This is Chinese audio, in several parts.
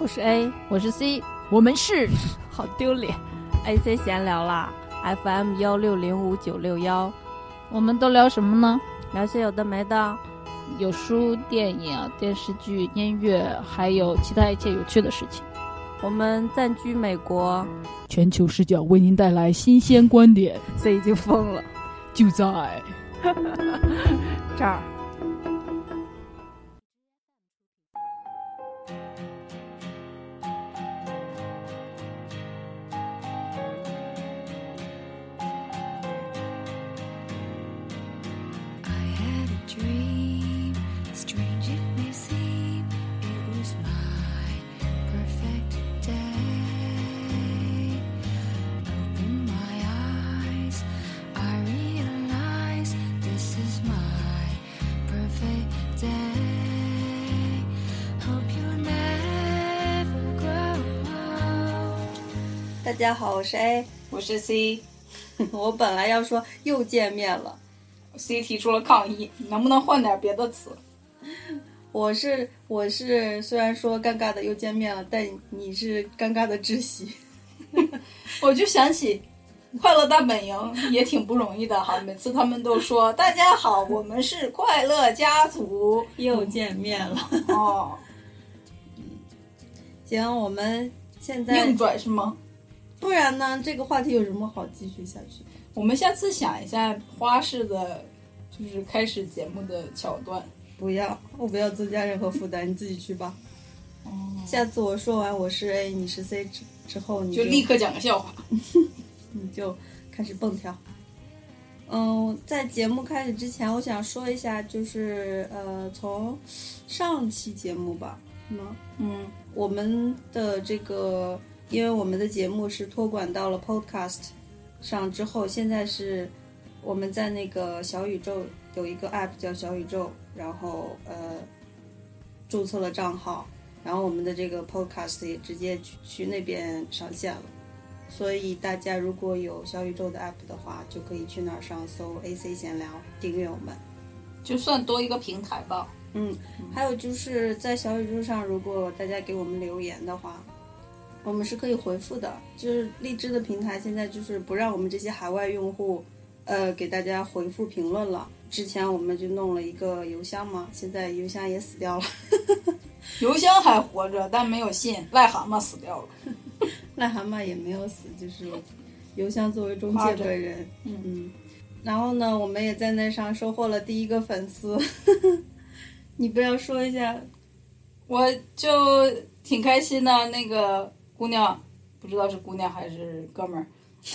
我是 A，我是 C，我们是 好丢脸，AC 闲聊啦，FM 幺六零五九六幺，我们都聊什么呢？聊些有的没的，有书、电影、电视剧、音乐，还有其他一切有趣的事情。我们暂居美国，全球视角为您带来新鲜观点。C 已经疯了，就在 这儿。家好，我是 A，我是 C。我本来要说又见面了，C 提出了抗议，能不能换点别的词？我是我是，虽然说尴尬的又见面了，但你是尴尬的窒息。我就想起《快乐大本营》也挺不容易的哈，每次他们都说：“大家好，我们是快乐家族，又见面了。”哦，行，我们现在硬转是吗？不然呢？这个话题有什么好继续下去？我们下次想一下花式的，就是开始节目的桥段。不要，我不要增加任何负担，你自己去吧。哦，下次我说完我是 A，你是 C 之之后，你就立刻讲个笑话，你就开始蹦跳。嗯，在节目开始之前，我想说一下，就是呃，从上期节目吧，什么？嗯，我们的这个。因为我们的节目是托管到了 Podcast 上之后，现在是我们在那个小宇宙有一个 App 叫小宇宙，然后呃注册了账号，然后我们的这个 Podcast 也直接去去那边上线了。所以大家如果有小宇宙的 App 的话，就可以去那儿上搜 AC 闲聊，订阅我们，就算多一个平台吧。嗯，还有就是在小宇宙上，如果大家给我们留言的话。我们是可以回复的，就是荔枝的平台现在就是不让我们这些海外用户，呃，给大家回复评论了。之前我们就弄了一个邮箱嘛，现在邮箱也死掉了。邮箱还活着，但没有信。癞蛤蟆死掉了，癞蛤蟆也没有死，就是邮箱作为中介的人。嗯嗯。然后呢，我们也在那上收获了第一个粉丝。你不要说一下，我就挺开心的，那个。姑娘，不知道是姑娘还是哥们儿，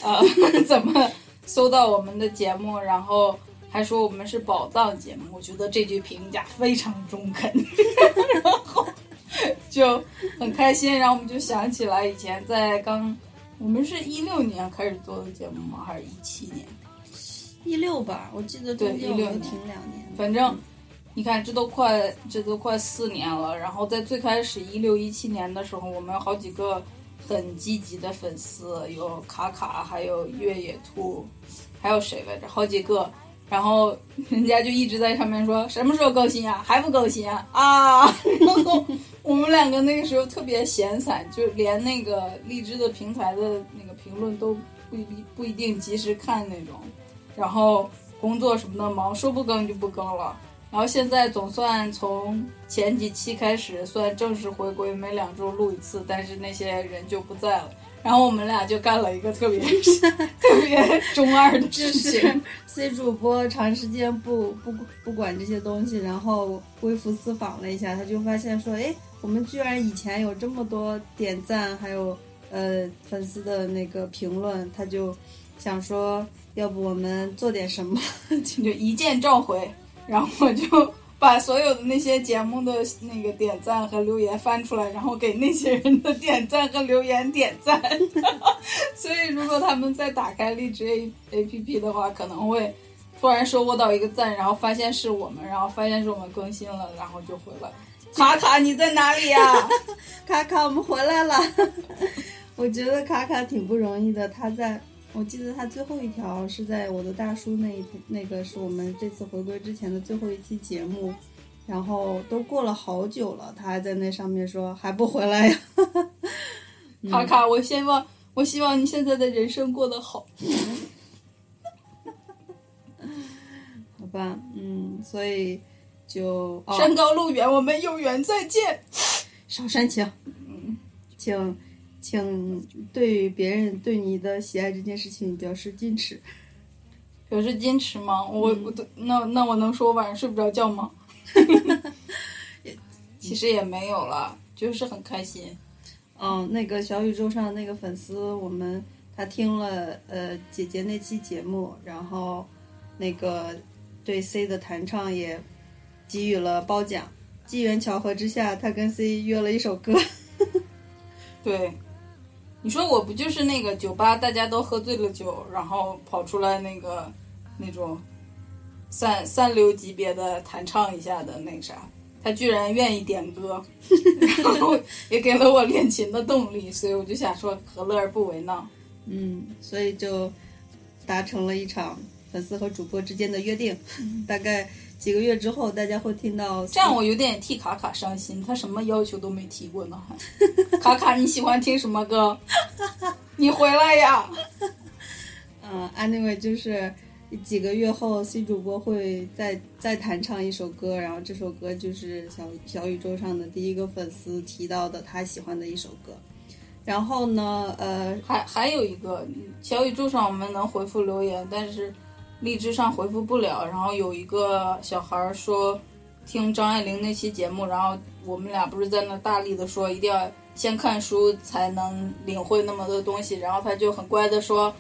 呃，怎么搜到我们的节目，然后还说我们是宝藏节目？我觉得这句评价非常中肯，然后就很开心。然后我们就想起来以前在刚，我们是一六年开始做的节目吗？还是一七年？一六吧，我记得对一六停两年。反正你看，这都快这都快四年了。然后在最开始一六一七年的时候，我们好几个。很积极的粉丝有卡卡，还有越野兔，还有谁来着？好几个。然后 人家就一直在上面说什么时候更新啊？还不更新啊？啊！然后我们两个那个时候特别闲散，就连那个荔枝的平台的那个评论都不一不一定及时看那种。然后工作什么的忙，说不更就不更了。然后现在总算从前几期开始算正式回归，每两周录一次，但是那些人就不在了。然后我们俩就干了一个特别 特别中二的事情，C 主播长时间不不不管这些东西，然后微服私访了一下，他就发现说，哎，我们居然以前有这么多点赞，还有呃粉丝的那个评论，他就想说，要不我们做点什么，就一键召回。然后我就 把所有的那些节目的那个点赞和留言翻出来，然后给那些人的点赞和留言点赞。所以如果他们再打开荔枝 A A P P 的话，可能会突然收获到一个赞，然后发现是我们，然后发现是我们更新了，然后就回来。卡卡，你在哪里呀？卡卡，我们回来了。我觉得卡卡挺不容易的，他在。我记得他最后一条是在我的大叔那一那个是我们这次回归之前的最后一期节目，然后都过了好久了，他还在那上面说还不回来呀，卡卡，我希望我希望你现在的人生过得好。好吧，嗯，所以就、哦、山高路远，我们有缘再见。少煽情，请请对别人对你的喜爱这件事情表示矜持。表示矜持吗？我我的那那我能说我晚上睡不着觉吗？其实也没有了，就是很开心。嗯，那个小宇宙上的那个粉丝，我们他听了呃姐姐那期节目，然后那个对 C 的弹唱也给予了褒奖。机缘巧合之下，他跟 C 约了一首歌。对，你说我不就是那个酒吧大家都喝醉了酒，然后跑出来那个那种三三流级别的弹唱一下的那个啥，他居然愿意点歌，然后 也给了我练琴的动力，所以我就想说何乐而不为呢？嗯，所以就达成了一场粉丝和主播之间的约定。大概几个月之后，大家会听到这样我有点替卡卡伤心，他什么要求都没提过呢，还卡卡你喜欢听什么歌？你回来呀！嗯，anyway，就是几个月后新主播会再再弹唱一首歌，然后这首歌就是小小宇宙上的第一个粉丝提到的他喜欢的一首歌。然后呢，呃，还还有一个小宇宙上我们能回复留言，但是荔枝上回复不了。然后有一个小孩儿说听张爱玲那期节目，然后我们俩不是在那大力的说一定要先看书才能领会那么多东西，然后他就很乖的说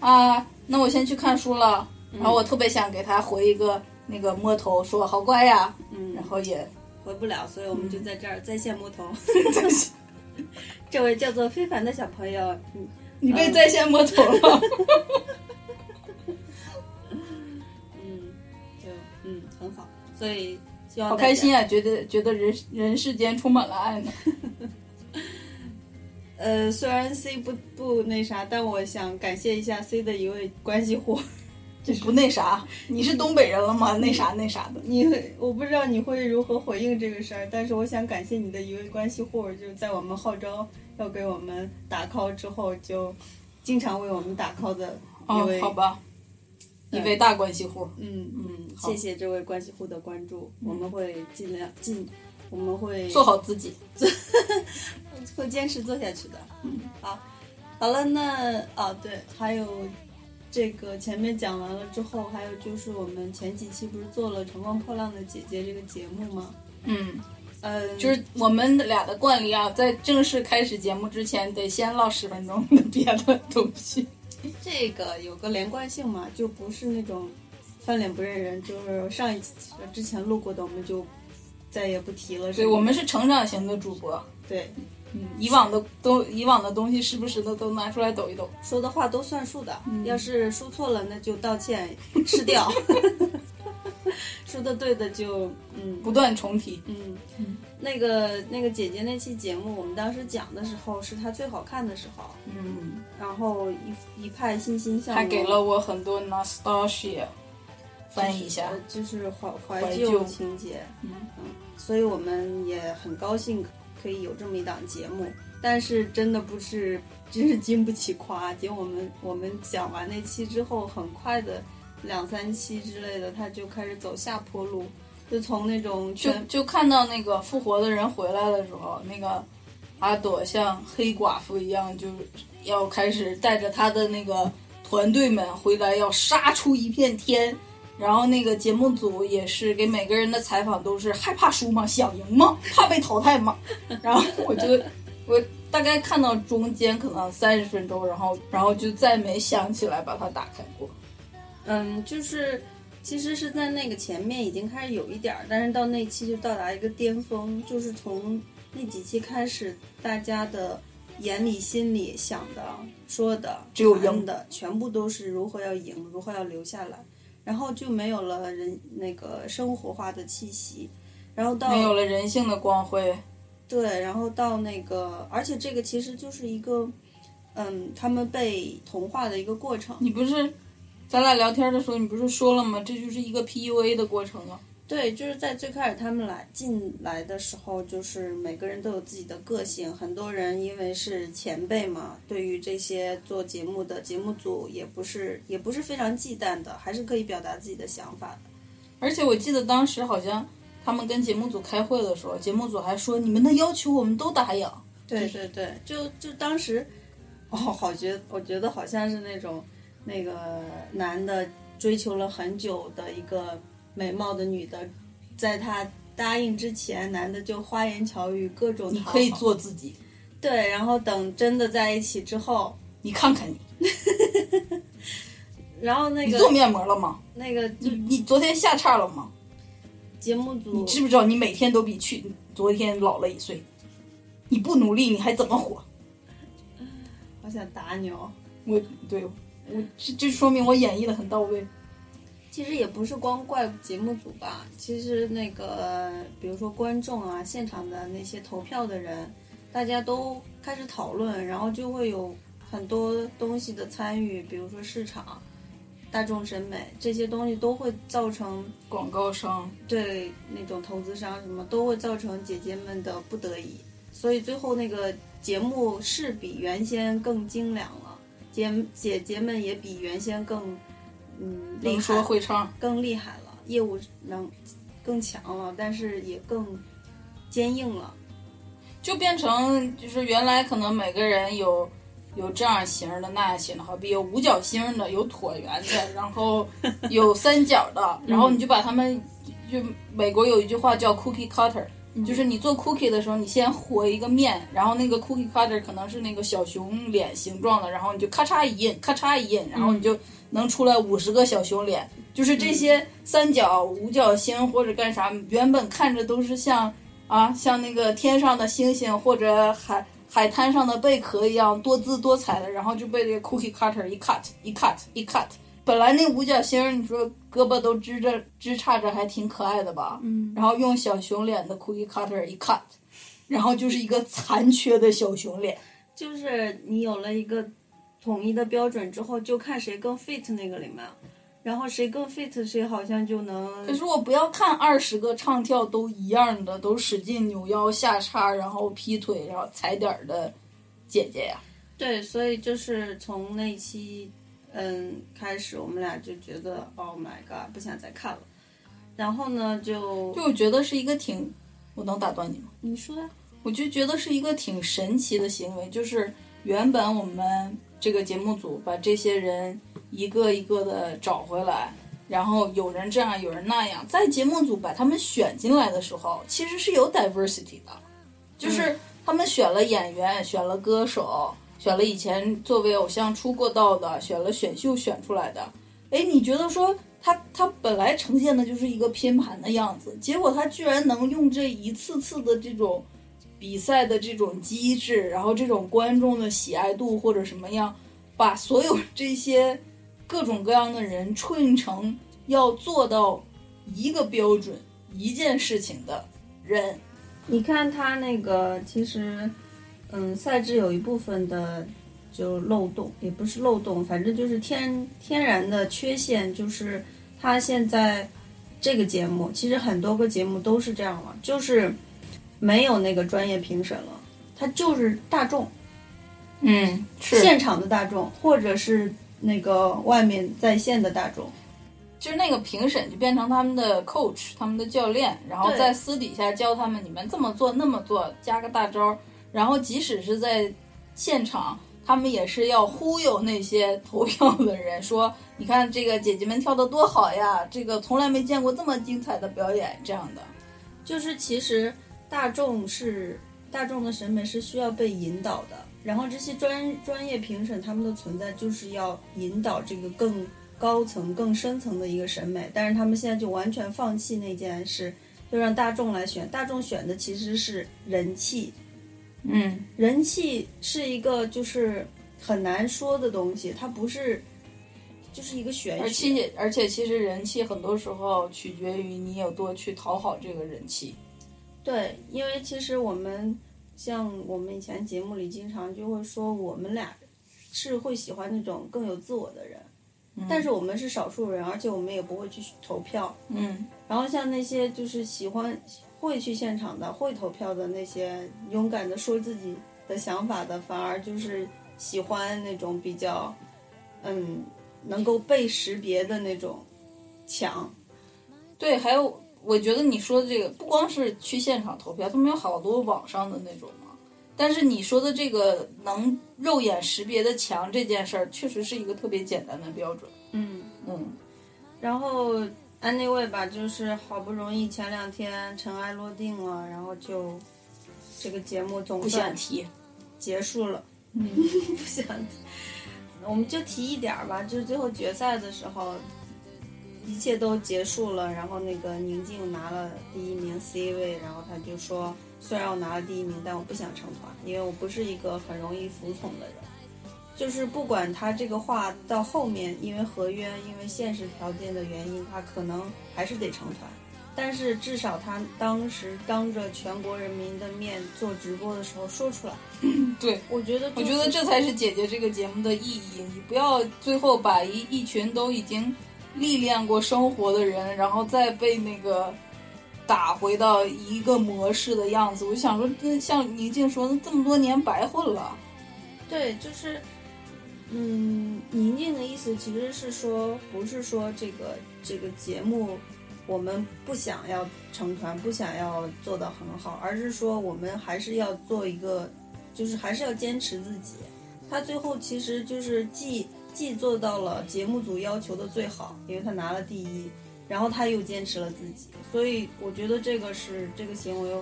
啊，那我先去看书了。然后我特别想给他回一个那个摸头，说好乖呀，嗯，然后也回不了，所以我们就在这儿在线摸头。这位叫做非凡的小朋友，你，你被在线摸头了。很好，所以希望好开心啊！觉得觉得人人世间充满了爱呢。呃，虽然 C 不不那啥，但我想感谢一下 C 的一位关系户。这不那啥，你是东北人了吗？那啥那啥的。你会我不知道你会如何回应这个事儿，但是我想感谢你的一位关系户，就是在我们号召要给我们打 call 之后，就经常为我们打 call 的一哦位。，好吧，一位大关系户。嗯嗯，谢谢这位关系户的关注，我们会尽量尽，我们会做好自己。会坚持做下去的。嗯，好，好了，那哦对，还有这个前面讲完了之后，还有就是我们前几期不是做了《乘风破浪的姐姐》这个节目吗？嗯，嗯，就是我们俩的惯例啊，在正式开始节目之前，得先唠十分钟的别的东西。这个有个连贯性嘛，就不是那种翻脸不认人，就是上一次之前录过的，我们就再也不提了。对，我们是成长型的主播。对嗯，以往的都以往的东西，时不时的都拿出来抖一抖。说的话都算数的，嗯要是说错了那就道歉吃掉，说的对的就嗯。不断重提。嗯，那个那个姐姐那期节目，我们当时讲的时候是她最好看的时候，嗯，然后一一派欣欣向荣，她给了我很多 nostalgia，翻译一下。呃。就是怀怀怀旧旧情节，嗯。所以我们也很高兴可以有这么一档节目，但是真的不是，真是经不起夸。结果我们我们讲完那期之后，很快的两三期之类的，他就开始走下坡路，就从那种就就看到那个复活的人回来的时候，那个阿朵像黑寡妇一样，就要开始带着他的那个团队们回来，要杀出一片天。然后那个节目组也是给每个人的采访都是害怕输吗？想赢吗？怕被淘汰吗？然后我就我大概看到中间可能三十分钟，然后然后就再没想起来把它打开过。嗯，就是其实是在那个前面已经开始有一点儿，但是到那期就到达一个巅峰，就是从那几期开始，大家的眼里、心里想的、说的、只有赢谈的，全部都是如何要赢，如何要留下来，然后就没有了人那个生活化的气息，然后到没有了人性的光辉，对，然后到那个，而且这个其实就是一个，嗯，他们被同化的一个过程。你不是咱俩聊天的时候，你不是说了吗？这就是一个 PUA 的过程吗。对，就是在最开始他们来进来的时候，就是每个人都有自己的个性。很多人因为是前辈嘛，对于这些做节目的节目组也不是也不是非常忌惮的，还是可以表达自己的想法的。而且我记得当时好像他们跟节目组开会的时候，节目组还说你们的要求我们都答应。对对对，就就当时，哦，好觉我觉得好像是那种那个男的追求了很久的一个美貌的女的，在他答应之前，男的就花言巧语各种你可以做自己，对，然后等真的在一起之后，你看看你，然后那个你做面膜了吗？那个你你昨天下叉了吗？节目组你知不知道你每天都比去昨天老了一岁？你不努力你还怎么火？好想打你哦。我对我这这说明我演绎的很到位。其实也不是光怪节目组吧，其实那个比如说观众啊，现场的那些投票的人，大家都开始讨论，然后就会有很多东西的参与，比如说市场、大众审美这些东西都会造成广告商对那种投资商什么都会造成姐姐们的不得已，所以最后那个节目是比原先更精良了，姐姐姐们也比原先更嗯厉能害说会唱，更厉害了，业务能更强了，但是也更坚硬了。就变成就是原来可能每个人有有这样型儿的那样型的，好比有五角星的，有椭圆的，然后有三角的，然后你就把他们就美国有一句话叫 cookie cutter。就是你做 cookie 的时候，你先和一个面，然后那个 cookie cutter 可能是那个小熊脸形状的，然后你就咔嚓一印，咔嚓一印，然后你就能出来五十个小熊脸。就是这些三角、五角星或者干啥，原本看着都是像啊，像那个天上的星星或者海海滩上的贝壳一样多姿多彩的，然后就被这个 cookie cutter 一 cut 一 cut 一 cut。本来那五角星，你说胳膊都支着支叉着，还挺可爱的吧？嗯。然后用小熊脸的 cookie cutter 一 cut，然后就是一个残缺的小熊脸。就是你有了一个统一的标准之后，就看谁更 fit 那个里面，然后谁更 fit，谁好像就能可是我不要看二十个唱跳都一样的，都使劲扭腰下叉，然后劈腿，然后踩点儿的姐姐呀。对，所以就是从那期嗯开始，我们俩就觉得 Oh my God，不想再看了。然后呢，就就我觉得是一个挺，我能打断你吗？你说呀，我就觉得是一个挺神奇的行为，就是原本我们这个节目组把这些人一个一个的找回来，然后有人这样，有人那样，在节目组把他们选进来的时候，其实是有 diversity 的，就是他们选了演员，选了歌手，选了以前作为偶像出过道的，选了选秀选出来的。哎，你觉得说他他本来呈现的就是一个拼盘的样子，结果他居然能用这一次次的这种比赛的这种机制，然后这种观众的喜爱度或者什么样，把所有这些各种各样的人串成要做到一个标准、一件事情的人。你看他那个，其实，嗯，赛制有一部分的就漏洞，也不是漏洞，反正就是天天然的缺陷，就是他现在这个节目，其实很多个节目都是这样了，就是没有那个专业评审了，他就是大众，嗯，是现场的大众，或者是那个外面在线的大众。就是那个评审就变成他们的 coach，他们的教练，然后在私底下教他们你们这么做那么做，加个大招儿。然后即使是在现场，他们也是要忽悠那些投票的人，说你看这个姐姐们跳的多好呀，这个从来没见过这么精彩的表演，这样的。就是其实大众是大众的审美是需要被引导的，然后这些专专业评审他们的存在就是要引导这个更高层、更深层的一个审美，但是他们现在就完全放弃那件事，就让大众来选。大众选的其实是人气，嗯，人气是一个就是很难说的东西，它不是就是一个玄学而学。且而且其实人气很多时候取决于你有多去讨好这个人气。对，因为其实我们像我们以前节目里经常就会说，我们俩是会喜欢那种更有自我的人，但是我们是少数人，而且我们也不会去投票。嗯然后像那些就是喜欢会去现场的、会投票的那些勇敢的说自己的想法的，反而就是喜欢那种比较，嗯，能够被识别的那种强。对，还有我觉得你说的这个不光是去现场投票，他们有好多网上的那种嘛。但是你说的这个能肉眼识别的强这件事儿，确实是一个特别简单的标准。嗯，嗯然后 anyway 吧，就是好不容易前两天尘埃落定了，然后就这个节目总不算想提。结束了。嗯 不想提，我们就提一点儿吧，就是最后决赛的时候，一切都结束了，然后那个宁静拿了第一名 C 位，然后他就说，虽然我拿了第一名，但我不想成团，因为我不是一个很容易服从的人。就是不管他这个话到后面，因为合约，因为现实条件的原因，他可能还是得成团。但是至少他当时当着全国人民的面做直播的时候说出来，对，我觉得、我觉得这才是姐姐这个节目的意义。你不要最后把一一群都已经历练过生活的人，然后再被那个打回到一个模式的样子。我就想说，这像宁静说的，这么多年白混了。对，就是，嗯，宁静的意思其实是说，不是说这个这个节目我们不想要成团，不想要做得很好，而是说我们还是要做一个，就是还是要坚持自己。他最后其实就是既既做到了节目组要求的最好，因为他拿了第一，然后他又坚持了自己，所以我觉得这个是这个行为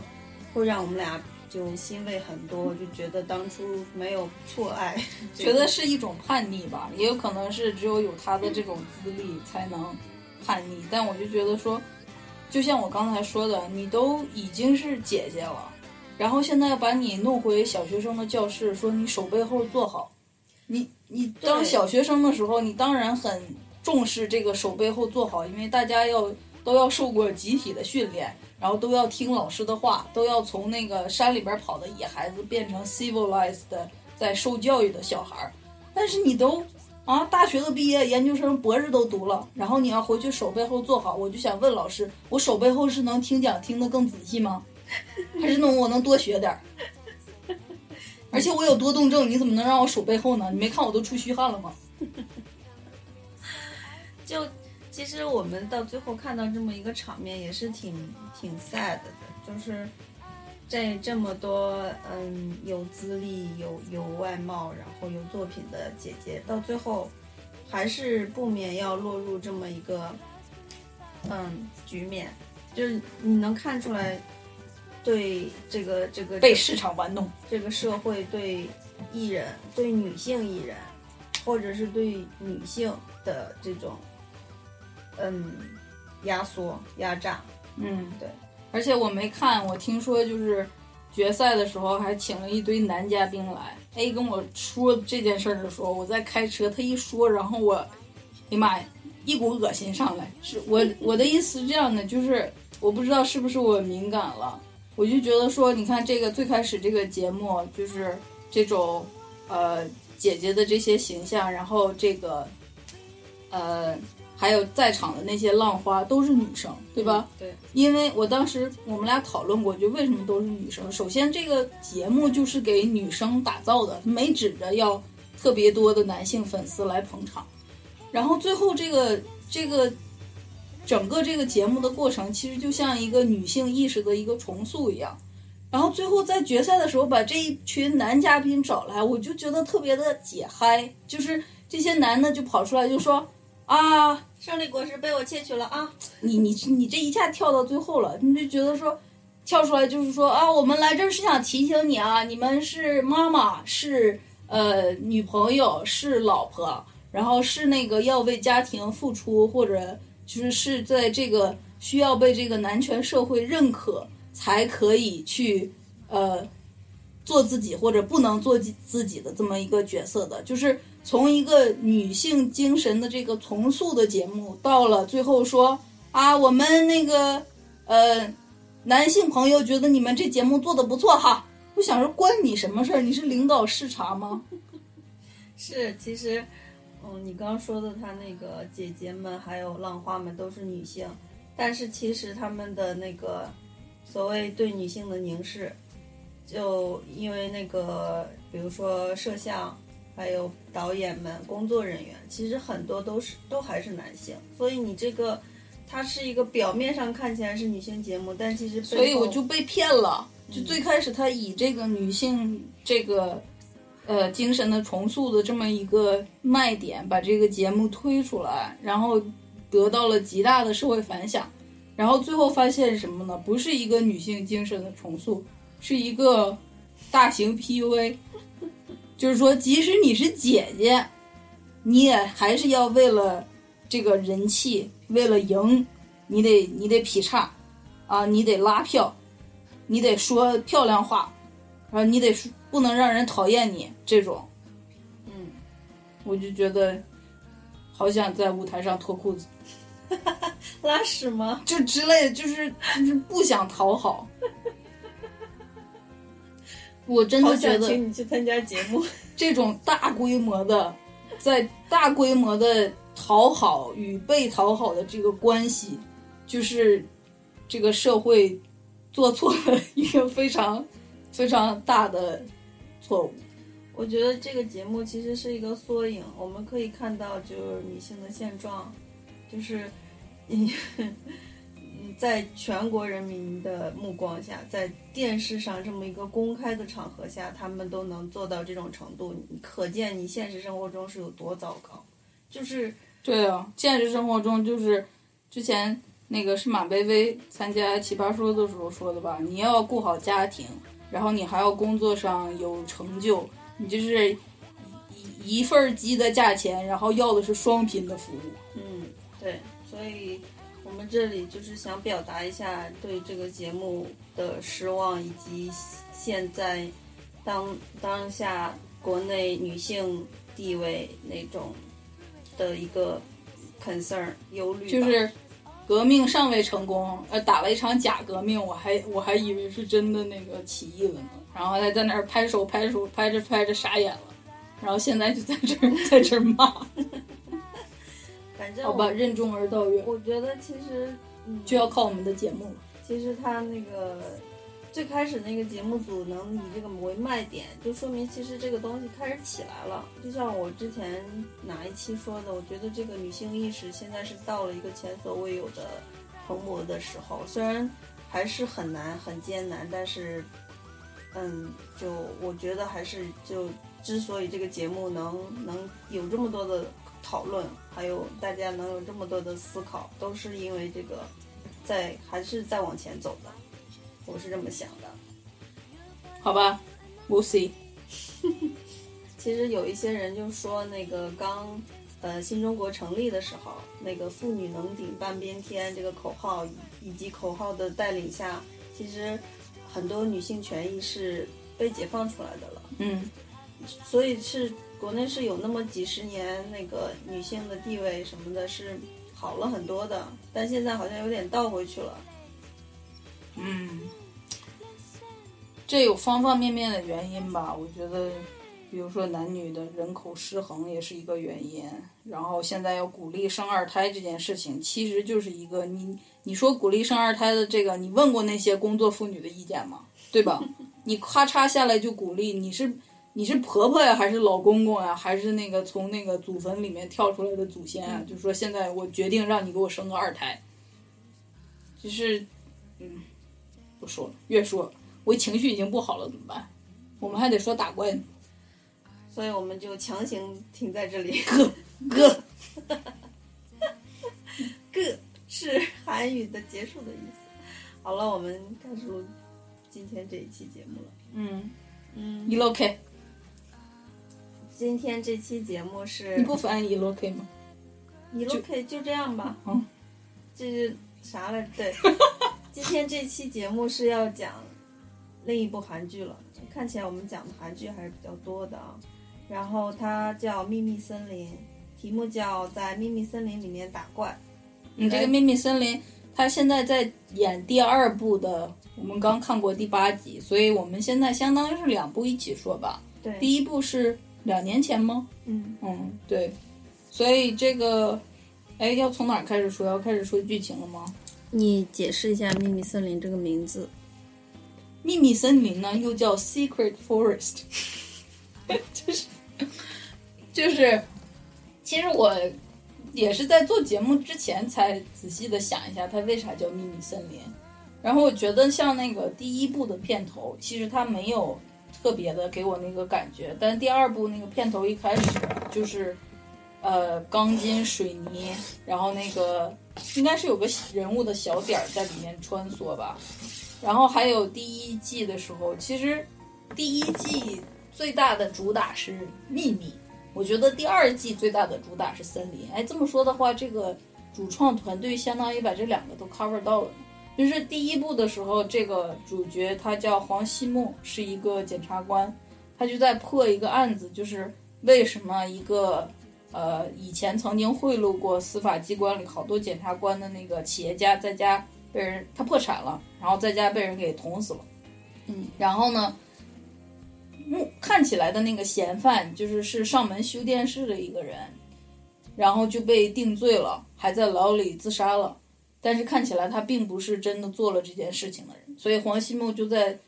会让我们俩就欣慰很多，就觉得当初没有错爱，觉得是一种叛逆吧，也有可能是只有有他的这种资历才能叛逆。但我就觉得说，就像我刚才说的，你都已经是姐姐了，然后现在把你弄回小学生的教室，说你手背后坐好。你你当小学生的时候，你当然很重视这个手背后坐好，因为大家要都要受过集体的训练，然后都要听老师的话，都要从那个山里边跑的野孩子变成 civilized 的在受教育的小孩儿。但是你都啊，大学都毕业，研究生、博士都读了，然后你要回去手背后坐好，我就想问老师，我手背后是能听讲听得更仔细吗？还是能我能多学点儿？而且我有多动症，你怎么能让我手背后呢？你没看我都出虚汗了吗？就其实我们到最后看到这么一个场面，也是挺挺 sad 的，就是这这么多嗯有资历、有有外貌，然后有作品的姐姐，到最后还是不免要落入这么一个嗯局面，就是你能看出来对这个这个被市场玩弄。这个社会对艺人、对女性艺人，或者是对女性的这种嗯压缩、压榨。嗯，对。而且我没看，我听说就是决赛的时候还请了一堆男嘉宾来。A 跟我说这件事儿的时候，我在开车，他一说，然后我，哎呀妈呀，一股恶心上来。是我 我的意思是这样的，就是我不知道是不是我敏感了，我就觉得说，你看这个最开始这个节目就是这种呃姐姐的这些形象，然后这个呃还有在场的那些浪花都是女生，对吧？对，因为我当时我们俩讨论过，就为什么都是女生。首先，这个节目就是给女生打造的，没指着要特别多的男性粉丝来捧场。然后最后这个这个整个这个节目的过程，其实就像一个女性意识的一个重塑一样。然后最后在决赛的时候把这一群男嘉宾找来，我就觉得特别的解嗨，就是这些男的就跑出来就说啊，胜利果实被我窃取了啊！你你你这一下跳到最后了，你就觉得说，跳出来就是说啊，我们来这儿是想提醒你啊，你们是妈妈，是呃女朋友，是老婆，然后是那个要为家庭付出，或者就是是在这个需要被这个男权社会认可，才可以去呃做自己或者不能做自自己的这么一个角色的，就是从一个女性精神的这个重塑的节目，到了最后说啊，我们那个呃男性朋友觉得你们这节目做的不错哈，我想说关你什么事儿？你是领导视察吗？是，其实嗯，你刚刚说的他那个姐姐们还有浪花们都是女性，但是其实他们的那个所谓对女性的凝视，就因为那个比如说摄像，还有导演们、工作人员，其实很多都是都还是男性，所以你这个它是一个表面上看起来是女性节目，但其实所以我就被骗了。就最开始他以这个女性这个呃精神的重塑的这么一个卖点，把这个节目推出来，然后得到了极大的社会反响。然后最后发现什么呢？不是一个女性精神的重塑，是一个大型 PUA。就是说，即使你是姐姐，你也还是要为了这个人气，为了赢，你得你得劈叉，啊，你得拉票，你得说漂亮话，然后你得说不能让人讨厌你这种，嗯，我就觉得好想在舞台上脱裤子，拉屎吗？就之类，就是就是不想讨好。我真的觉得请你去参加节目。这种大规模的，在大规模的讨好与被讨好的这个关系，就是这个社会做错了一个非常 非常大的错误。我觉得这个节目其实是一个缩影，我们可以看到就是女性的现状，就是，嗯，嗯在全国人民的目光下，在电视上这么一个公开的场合下，他们都能做到这种程度，你可见你现实生活中是有多糟糕。就是对啊，现实生活中就是之前那个是马薇薇参加《奇葩说》的时候说的吧，你要顾好家庭，然后你还要工作上有成就，你就是一一份儿鸡的价钱，然后要的是双拼的服务。嗯，对，所以我们这里就是想表达一下对这个节目的失望，以及现在当当下国内女性地位那种的一个 concern 忧虑，就是革命尚未成功，呃，打了一场假革命，我还我还以为是真的那个起义了呢，然后还在那儿拍手拍手，拍着拍着傻眼了，然后现在就在这儿 在这儿骂，反正好吧，任重而道远，我觉得其实嗯，就要靠我们的节目了。其实他那个最开始那个节目组能以这个为卖点，就说明其实这个东西开始起来了。就像我之前哪一期说的，我觉得这个女性意识现在是到了一个前所未有的蓬勃的时候，虽然还是很难很艰难，但是嗯，就我觉得还是就之所以这个节目能能有这么多的讨论，还有大家能有这么多的思考，都是因为这个在还是在往前走的，我是这么想的。好吧，We'll see。其实有一些人就说，那个刚呃新中国成立的时候，那个“妇女能顶半边天”这个口号，以及口号的带领下，其实很多女性权益是被解放出来的了。嗯，所以是国内是有那么几十年，那个女性的地位什么的是好了很多的，但现在好像有点倒回去了。嗯，这有方方面面的原因吧。我觉得，比如说男女的人口失衡也是一个原因。然后现在要鼓励生二胎这件事情，其实就是一个你你说鼓励生二胎的这个，你问过那些工作妇女的意见吗？对吧？你咔嚓下来就鼓励，你是你是婆婆呀，还是老公公呀，还是那个从那个祖坟里面跳出来的祖先啊？就是说现在我决定让你给我生个二胎，就是嗯。不说了，越说我情绪已经不好了，怎么办？我们还得说打怪呢。所以我们就强行停在这里。哥，个 是韩语的结束的意思。好了，我们开始录今天这一期节目了。嗯嗯，，E L K，今天这期节目是你不翻译 E L K 吗？你 OK 就这样吧。嗯，这是啥来着？对，今天这期节目是要讲另一部韩剧了。看起来我们讲的韩剧还是比较多的啊。然后它叫《秘密森林》，题目叫《在秘密森林里面打怪》。你这个秘密森林，它现在在演第二部的，我们刚看过第八集，所以我们现在相当于是两部一起说吧。对，第一部是两年前吗？嗯，嗯，对。所以这个，哎，要从哪儿开始说？要开始说剧情了吗？你解释一下秘密森林这个名字。秘密森林呢，又叫 Secret Forest，就是就是，其实我也是在做节目之前才仔细的想一下，它为啥叫秘密森林。然后我觉得像那个第一部的片头，其实它没有特别的给我那个感觉，但第二部那个片头一开始就是，呃，钢筋水泥，然后那个应该是有个人物的小点儿在里面穿梭吧。然后还有第一季的时候，其实第一季最大的主打是秘密，我觉得第二季最大的主打是森林。哎，这么说的话，这个主创团队相当于把这两个都 cover 到了。就是第一部的时候，这个主角他叫黄西木，是一个检察官，他就在破一个案子，就是为什么一个呃以前曾经贿赂过司法机关里好多检察官的那个企业家在家被人他破产了，然后在家被人给捅死了。嗯，然后呢，目看起来的那个嫌犯就是是上门修电视的一个人，然后就被定罪了，还在牢里自杀了。但是看起来他并不是真的做了这件事情的人，所以黄西木就在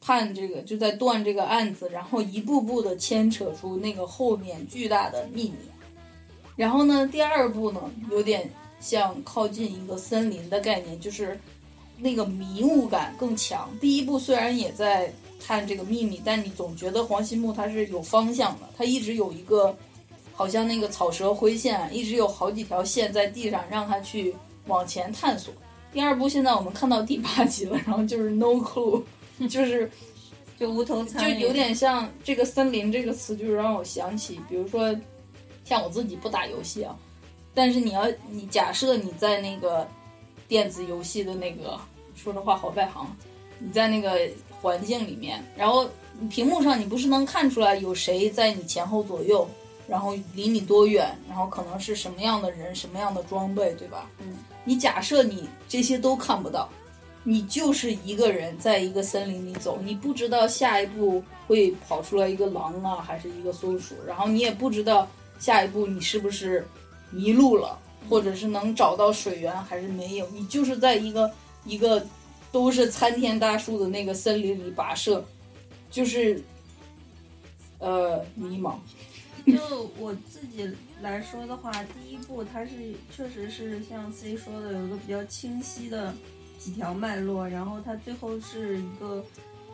判这个，就在断这个案子，然后一步步的牵扯出那个后面巨大的秘密。然后呢，第二步呢，有点像靠近一个森林的概念，就是那个迷雾感更强。第一步虽然也在探这个秘密，但你总觉得黄西木他是有方向的，他一直有一个好像那个草蛇灰线，一直有好几条线在地上让他去。往前探索。第二部现在我们看到第八集了，然后就是 no clue，就是就无头就苍蝇，有点像这个森林这个词，就是让我想起，比如说像我自己不打游戏啊，但是你要你假设你在那个电子游戏的那个说的话好外行，你在那个环境里面，然后屏幕上你不是能看出来有谁在你前后左右。然后离你多远，然后可能是什么样的人，什么样的装备，对吧？嗯，你假设你这些都看不到，你就是一个人在一个森林里走，你不知道下一步会跑出来一个狼啊，还是一个松鼠，然后你也不知道下一步你是不是迷路了，或者是能找到水源还是没有，你就是在一个一个都是参天大树的那个森林里跋涉，就是呃迷茫。就我自己来说的话，第一部它是确实是像 C 说的，有一个比较清晰的几条脉络，然后它最后是一个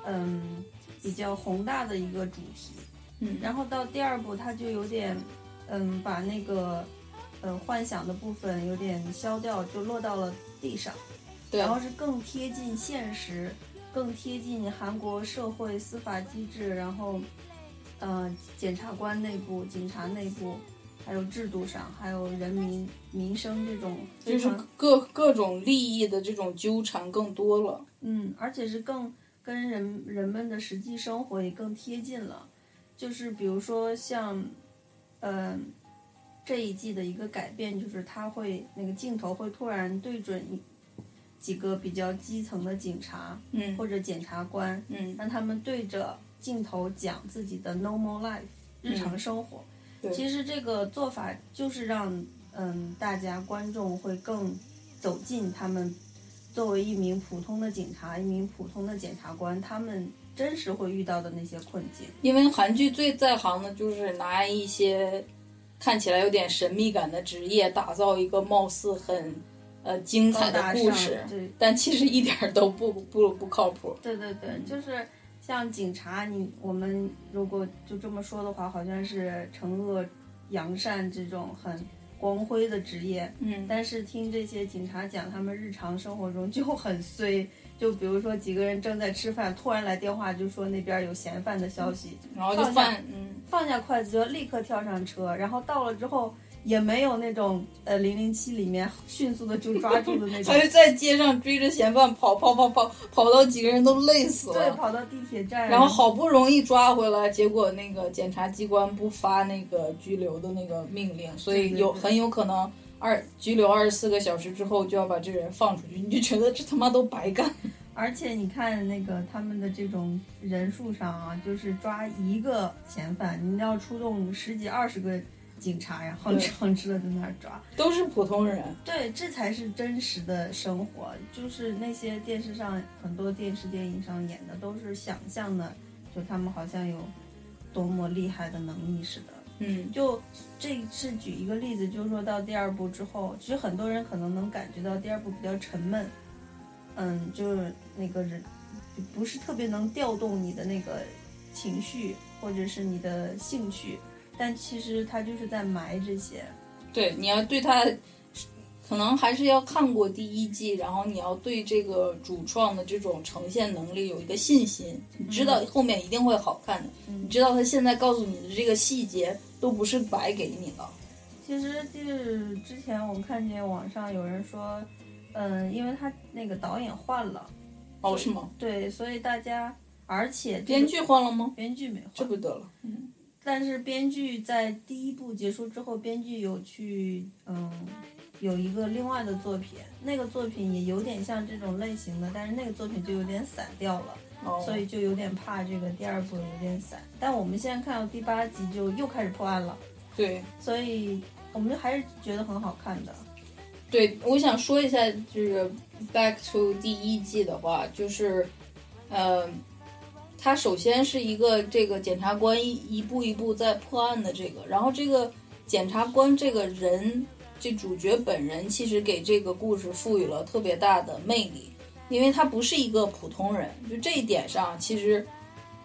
嗯比较宏大的一个主题，嗯然后到第二部它就有点嗯把那个呃幻想的部分有点消掉，就落到了地上，对然后是更贴近现实，更贴近韩国社会司法机制，然后。呃，检察官内部、警察内部，还有制度上，还有人民民生这种非就是各各种利益的这种纠缠更多了。嗯，而且是更跟人人们的实际生活也更贴近了。就是比如说像，呃，这一季的一个改变，就是他会那个镜头会突然对准一几个比较基层的警察嗯或者检察官，嗯，让他们对着镜头讲自己的 normal life 日常生活。嗯其实这个做法就是让嗯大家观众会更走进他们作为一名普通的警察、一名普通的检察官，他们真实会遇到的那些困境。因为韩剧最在行的就是拿一些看起来有点神秘感的职业，打造一个貌似很呃精彩的故事但其实一点儿都不不不靠谱。对对对，就是像警察，你我们如果就这么说的话，好像是惩恶扬善这种很光辉的职业，嗯，但是听这些警察讲，他们日常生活中就很衰。就比如说几个人正在吃饭，突然来电话就说那边有嫌犯的消息，然后就放下嗯，放下筷子就立刻跳上车，然后到了之后也没有那种呃零零七里面迅速的就抓住的那种。还，是在街上追着嫌犯跑跑跑跑跑到几个人都累死了。对，跑到地铁站，然后好不容易抓回来，结果那个检察机关不发那个拘留的那个命令，所以有很有可能二拘留二十四个小时之后就要把这人放出去，你就觉得这他妈都白干。而且你看那个他们的这种人数上啊，就是抓一个嫌犯，你要出动十几二十个警察呀，哼哧哼哧的在那儿抓。都是普通人。对，这才是真实的生活，就是那些电视上很多电视电影上演的都是想象的，就他们好像有多么厉害的能力似的。嗯，就这是举一个例子，就是说到第二部之后，其实很多人可能能感觉到第二部比较沉闷，嗯，就是那个人不是特别能调动你的那个情绪或者是你的兴趣，但其实他就是在埋这些。对，你要对他，可能还是要看过第一季，然后你要对这个主创的这种呈现能力有一个信心，你知道后面一定会好看的。你知道他现在告诉你的这个细节都不是白给你的。其实就是之前我看见网上有人说，嗯，因为他那个导演换了，哦，是吗？对，所以大家，而且这个编剧换了吗？编剧没换，这不得了。但是编剧在第一部结束之后，编剧有去嗯有一个另外的作品，那个作品也有点像这种类型的，但是那个作品就有点散掉了，哦，所以就有点怕这个第二部有点散。但我们现在看到第八集就又开始破案了，对所以我们还是觉得很好看的。对，我想说一下，就是 Back to 第一季的话，就是，呃，他首先是一个这个检察官一一步一步在破案的这个，然后这个检察官这个人，这主角本人其实给这个故事赋予了特别大的魅力，因为他不是一个普通人，就这一点上，其实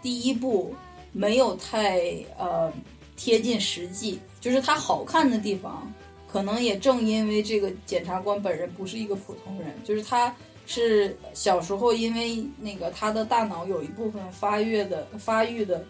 第一部没有太呃贴近实际，就是他好看的地方。可能也正因为这个检察官本人不是一个普通人，就是他是小时候因为那个他的大脑有一部分发育的发育的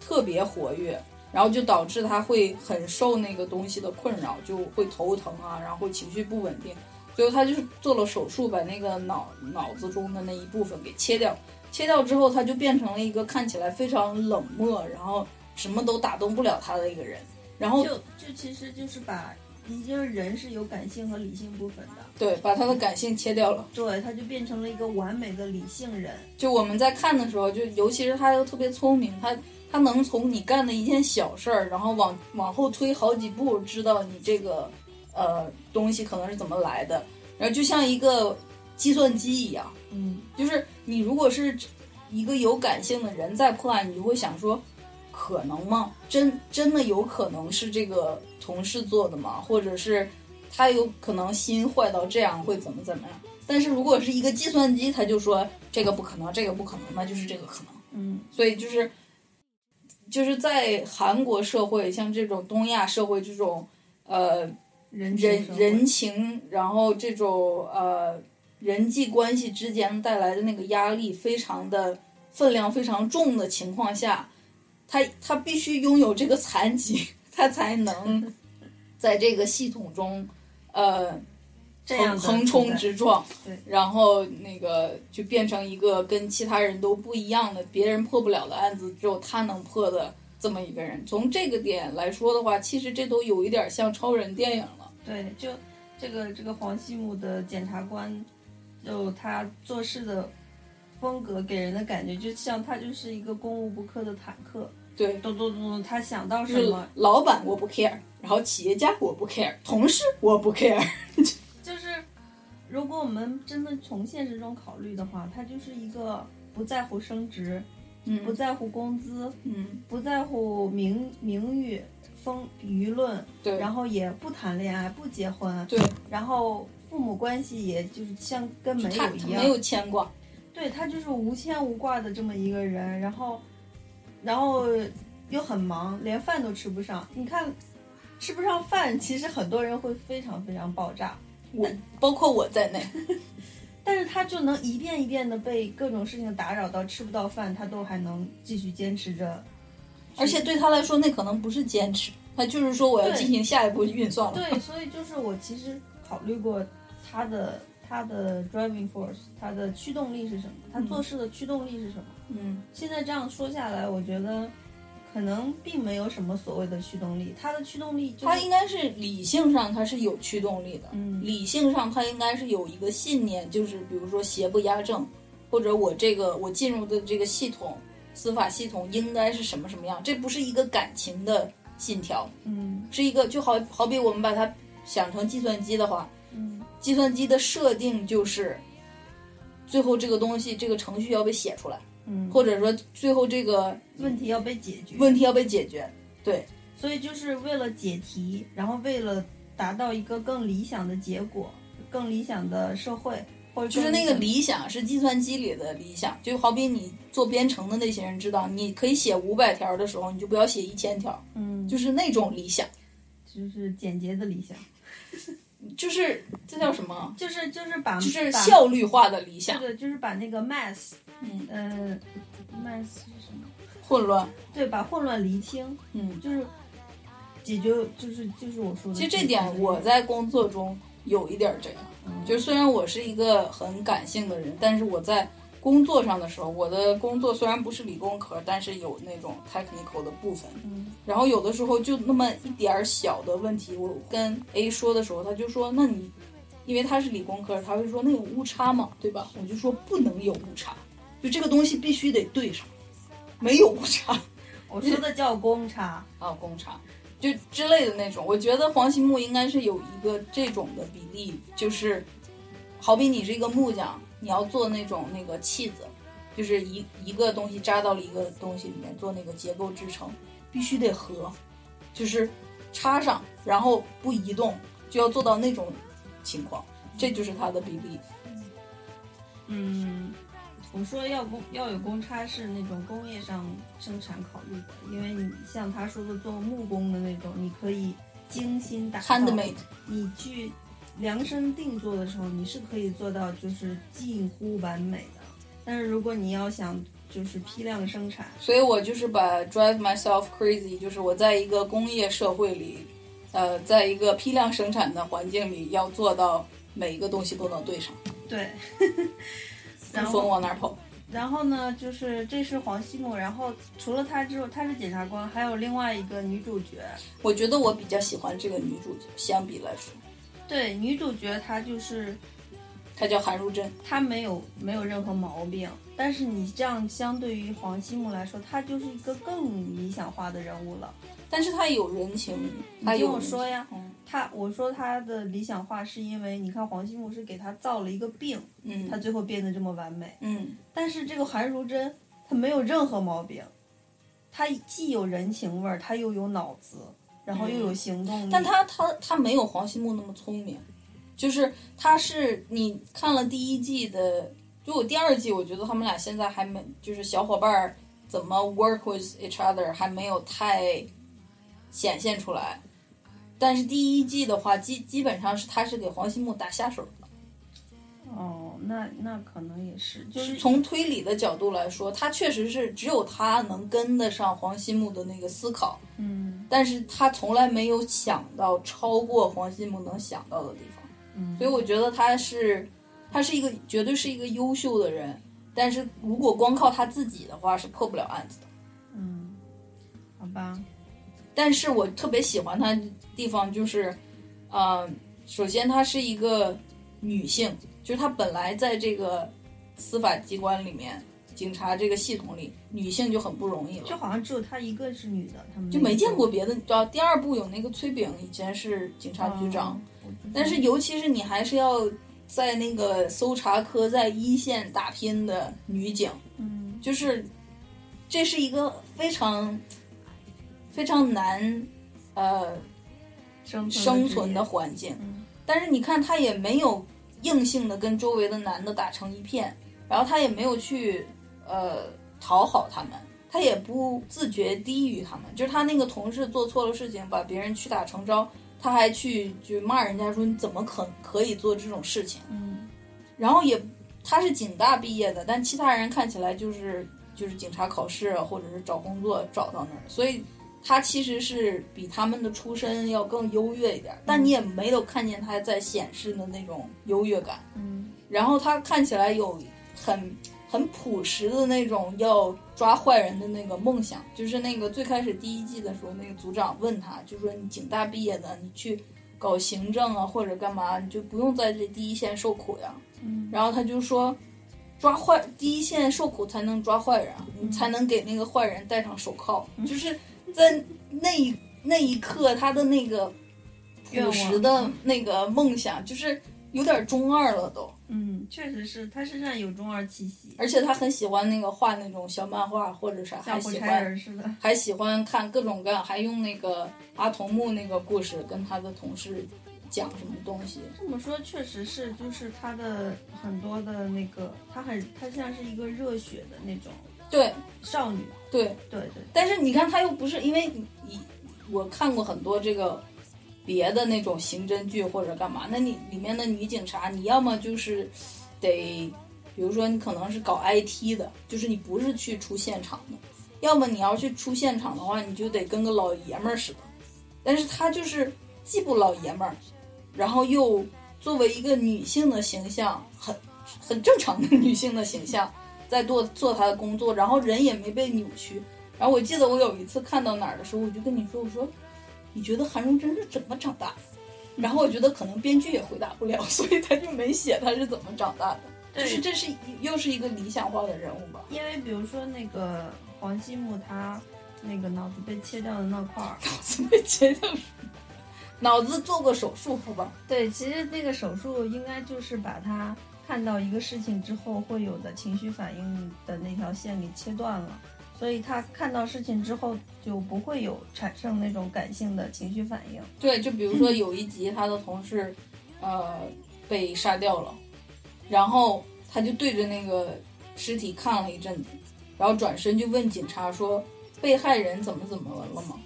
特别活跃，然后就导致他会很受那个东西的困扰，就会头疼啊，然后情绪不稳定。最后他就是做了手术，把那个脑脑子中的那一部分给切掉。切掉之后，他就变成了一个看起来非常冷漠，然后什么都打动不了他的一个人。然后就就其实就是把，已经人是有感性和理性部分的，对，把他的感性切掉了。对，他就变成了一个完美的理性人。就我们在看的时候，就尤其是他又特别聪明，他他能从你干的一件小事儿，然后往往后推好几步，知道你这个呃东西可能是怎么来的，然后就像一个计算机一样，嗯，就是你如果是一个有感性的人在破案，你就会想说，可能吗？真真的有可能是这个同事做的嘛？或者是他有可能心坏到这样会怎么怎么样？但是如果是一个计算机，他就说这个不可能，这个不可能，那就是这个可能。嗯，所以就是就是在韩国社会，像这种东亚社会这种呃人人人情，然后这种呃人际关系之间带来的那个压力非常的分量非常重的情况下，他他必须拥有这个残疾，他才能在这个系统中呃这样横冲直撞，对然后那个就变成一个跟其他人都不一样的，别人破不了的案子，只有他能破的这么一个人。从这个点来说的话，其实这都有一点像超人电影了。对，就这个这个黄西姆的检察官，就他做事的风格给人的感觉，就像他就是一个攻无不克的坦克，对，咚咚咚咚，他想到什么？老板我不 care，然后企业家我不 care，同事我不 care。就是，如果我们真的从现实中考虑的话，他就是一个不在乎升职，嗯。不在乎工资，嗯，不在乎名名誉、风舆论，对，然后也不谈恋爱、不结婚，对，然后父母关系也就是像跟没有一样，没有牵挂，对他就是无牵无挂的这么一个人，然后，然后又很忙，连饭都吃不上。你看，吃不上饭，其实很多人会非常非常爆炸。我包括我在内。但是他就能一遍一遍的被各种事情打扰到吃不到饭，他都还能继续坚持着。而且对他来说，那可能不是坚持，他就是说我要进行下一步运算了。对，所以就是我其实考虑过他的他的 driving force，他的驱动力是什么？他做事的驱动力是什么？嗯，现在这样说下来，我觉得可能并没有什么所谓的驱动力，它的驱动力就是他应该是理性上它是有驱动力的，嗯。理性上它应该是有一个信念，就是比如说邪不压正，或者我这个我进入的这个系统，司法系统应该是什么什么样，这不是一个感情的信条，嗯。是一个就好好比我们把它想成计算机的话，嗯计算机的设定就是，最后这个东西这个程序要被写出来，嗯，或者说最后这个问题要被解决。问题要被解决。对，所以就是为了解题，然后为了达到一个更理想的结果，更理想的社会，或者就是那个理理想是计算机里的理想，就好比你做编程的那些人知道，你可以写五百条的时候，你就不要写一千条，嗯，就是那种理想，就是简洁的理想，就是这叫什么？就是就是把就是效率化的理想，对，就是把那个 math，嗯，嗯、math 是什么？混乱，对，把混乱厘清，嗯。就是解决，就是就是我说的。其实这点我在工作中有一点儿这样，嗯就是虽然我是一个很感性的人，但是我在工作上的时候，我的工作虽然不是理工科，但是有那种 technical 的部分。嗯然后有的时候就那么一点儿小的问题，我跟 A 说的时候，他就说：“那你，因为他是理工科，他会说那有误差嘛，对吧？”我就说不能有误差，就这个东西必须得对上，没有误差。我说的叫公差，啊，公差，就之类的那种。我觉得黄心木应该是有一个这种的比例，就是好比你是一个木匠，你要做那种那个器子，就是一一个东西扎到了一个东西里面做那个结构支撑，必须得合，就是插上，然后不移动，就要做到那种情况，这就是它的比例。嗯，我说要公要有公差是那种工业上生产考虑的，因为你像他说的做木工的那种，你可以精心打造 Handmade，你去量身定做的时候，你是可以做到就是近乎完美的。但是如果你要想就是批量生产，所以我就是把 drive myself crazy，就是我在一个工业社会里，呃，在一个批量生产的环境里，要做到每一个东西都能对上，对，不 然后风往哪儿跑。然后呢，就是这是黄西木，然后除了他之后，他是检察官，还有另外一个女主角。我觉得我比较喜欢这个女主角，相比来说，对，女主角她就是她叫韩如珍。她没有没有任何毛病，但是你这样相对于黄西木来说，她就是一个更理想化的人物了。但是她有人情，她你听我说呀，嗯她我说他的理想化是因为你看黄西木是给他造了一个病，嗯，他最后变得这么完美。嗯，但是这个韩如珍他没有任何毛病，他既有人情味儿，她又有脑子，然后又有行动力。但他他他没有黄西木那么聪明，就是他是你看了第一季的，就我第二季，我觉得他们俩现在还没就是小伙伴儿怎么 work with each other 还没有太显现出来。但是第一季的话，基基本上是他是给黄西木打下手的。哦，那那可能也是，就是从推理的角度来说，他确实是只有他能跟得上黄西木的那个思考，嗯但是他从来没有想到超过黄西木能想到的地方。嗯，所以我觉得他是，他是一个绝对是一个优秀的人，但是如果光靠他自己的话是破不了案子的。嗯，好吧，但是我特别喜欢他的地方就是，呃，首先她是一个女性，就是她本来在这个司法机关里面，警察这个系统里，女性就很不容易了。就好像只有她一个是女的，他们就没见过别的，你知道，第二部有那个崔炳，以前是警察局长，但是尤其是你还是要在那个搜查科在一线打拼的女警，嗯。就是这是一个非常非常难呃生生存的的环境。嗯但是你看，她也没有硬性的跟周围的男的打成一片，然后她也没有去呃讨好他们，她也不自觉低于他们。就是她那个同事做错了事情，把别人屈打成招，她还去就骂人家说你怎么可可以做这种事情？嗯然后也她是警大毕业的，但其他人看起来就是就是警察考试啊，或者是找工作找到那儿，所以她其实是比他们的出身要更优越一点，但你也没有看见他在显示的那种优越感。嗯然后他看起来有很很朴实的那种要抓坏人的那个梦想，就是那个最开始第一季的时候，那个组长问他，就说你警大毕业的，你去搞行政啊或者干嘛，你就不用在这第一线受苦呀。嗯然后他就说，抓坏第一线受苦才能抓坏人啊，你才能给那个坏人戴上手铐。就是在那一那一刻他的那个朴实的那个梦想，就是有点中二了都。嗯，确实是，他身上有中二气息，而且他很喜欢那个画那种小漫画，或者啥还喜欢。还喜欢看各种各样，还用那个阿童木那个故事跟他的同事讲什么东西。这么说确实是，就是他的很多的那个，他很他像是一个热血的那种对少女。对，对对，但是你看他又不是因为你你我看过很多这个别的那种刑侦剧或者干嘛，那你里面的女警察，你要么就是得，比如说你可能是搞 IT 的，就是你不是去出现场的，要么你要去出现场的话，你就得跟个老爷们儿似的。但是他就是既不老爷们儿，然后又作为一个女性的形象，很很正常的女性的形象，在做做他的工作，然后人也没被扭曲。然后我记得我有一次看到哪儿的时候，我就跟你说，我说你觉得韩荣真是怎么长大的？然后我觉得可能编剧也回答不了，所以他就没写他是怎么长大的。就是这是又是一个理想化的人物吧？因为比如说那个黄西木，他那个脑子被切掉的那块儿，脑子被切掉，脑子做过手术，好吧？对，其实那个手术应该就是把他看到一个事情之后会有的情绪反应的那条线给切断了，所以他看到事情之后就不会有产生那种感性的情绪反应。对，就比如说有一集他的同事，呃，被杀掉了，然后他就对着那个尸体看了一阵子，然后转身就问警察说：“被害人怎么怎么了吗？”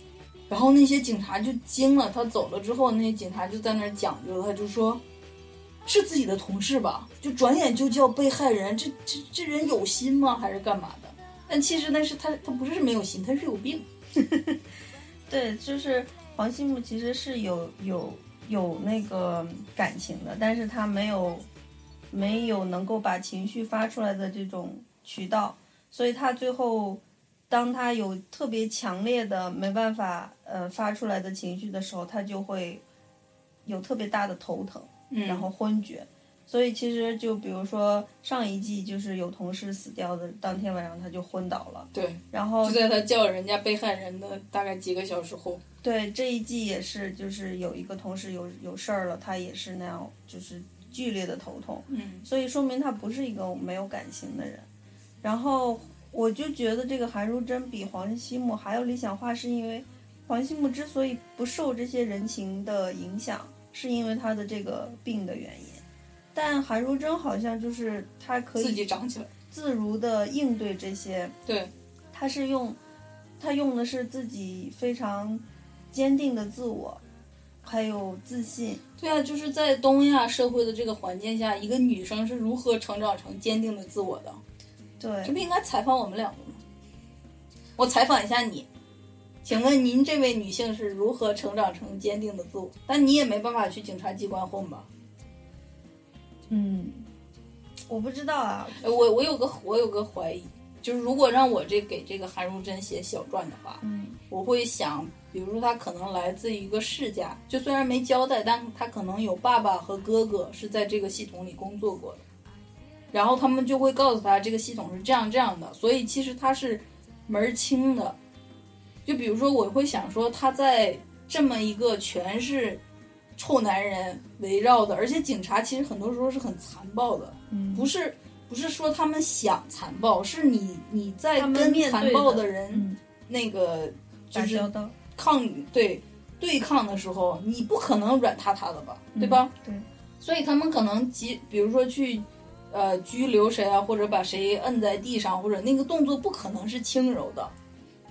然后那些警察就惊了。他走了之后，那些警察就在那儿讲究，他就说：“是自己的同事吧？”就转眼就叫被害人，这这这人有心吗？还是干嘛的？但其实那是他，他不是没有心，他是有病。对，就是黄西木其实是有有有那个感情的，但是他没有没有能够把情绪发出来的这种渠道，所以他最后当他有特别强烈的没办法呃发出来的情绪的时候，他就会有特别大的头疼，然后昏厥。所以其实就比如说上一季就是有同事死掉的当天晚上他就昏倒了，对，然后就在他叫人家被害人的大概几个小时后，对，这一季也是，就是有一个同事有有事儿了，他也是那样，就是剧烈的头痛，嗯所以说明他不是一个没有感情的人。然后我就觉得这个韩如贞比黄西木还要理想化，是因为黄西木之所以不受这些人情的影响，是因为他的这个病的原因。但韩如珍好像就是他可以自己长起来。自如的应对这些对，他是用，他用的是自己非常坚定的自我，还有自信。对啊，就是在东亚社会的这个环境下，一个女生是如何成长成坚定的自我的？对这，不应该采访我们两个吗？我采访一下你，请问您这位女性是如何成长成坚定的自我？但你也没办法去警察机关混吧？嗯，我不知道啊，呃我我有个我有个怀疑，就是如果让我这给这个韩如真写小传的话，嗯我会想，比如说她可能来自一个世家，就虽然没交代，但她可能有爸爸和哥哥是在这个系统里工作过的，然后他们就会告诉她这个系统是这样这样的，所以其实她是门儿清的。就比如说，我会想说他在这么一个全是臭男人围绕的，而且警察其实很多时候是很残暴的，嗯，不是不是说他们想残暴，是你你在跟残暴的人嗯，那个就是抗对对抗的时候，你不可能软塌塌的吧，对吧？对，所以他们可能即比如说去呃拘留谁啊，或者把谁摁在地上，或者那个动作不可能是轻柔的。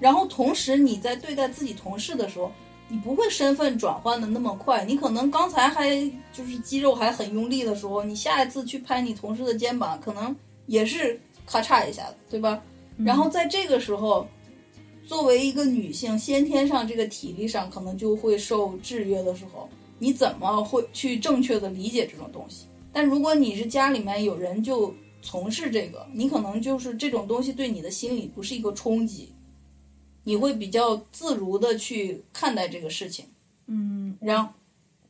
然后同时你在对待自己同事的时候，你不会身份转换的那么快，你可能刚才还就是肌肉还很用力的时候，你下一次去拍你同事的肩膀，可能也是咔嚓一下子，对吧？然后在这个时候，作为一个女性，先天上这个体力上可能就会受制约的时候，你怎么会去正确的理解这种东西？但如果你是家里面有人就从事这个，你可能就是这种东西对你的心理不是一个冲击，你会比较自如的去看待这个事情。嗯，然后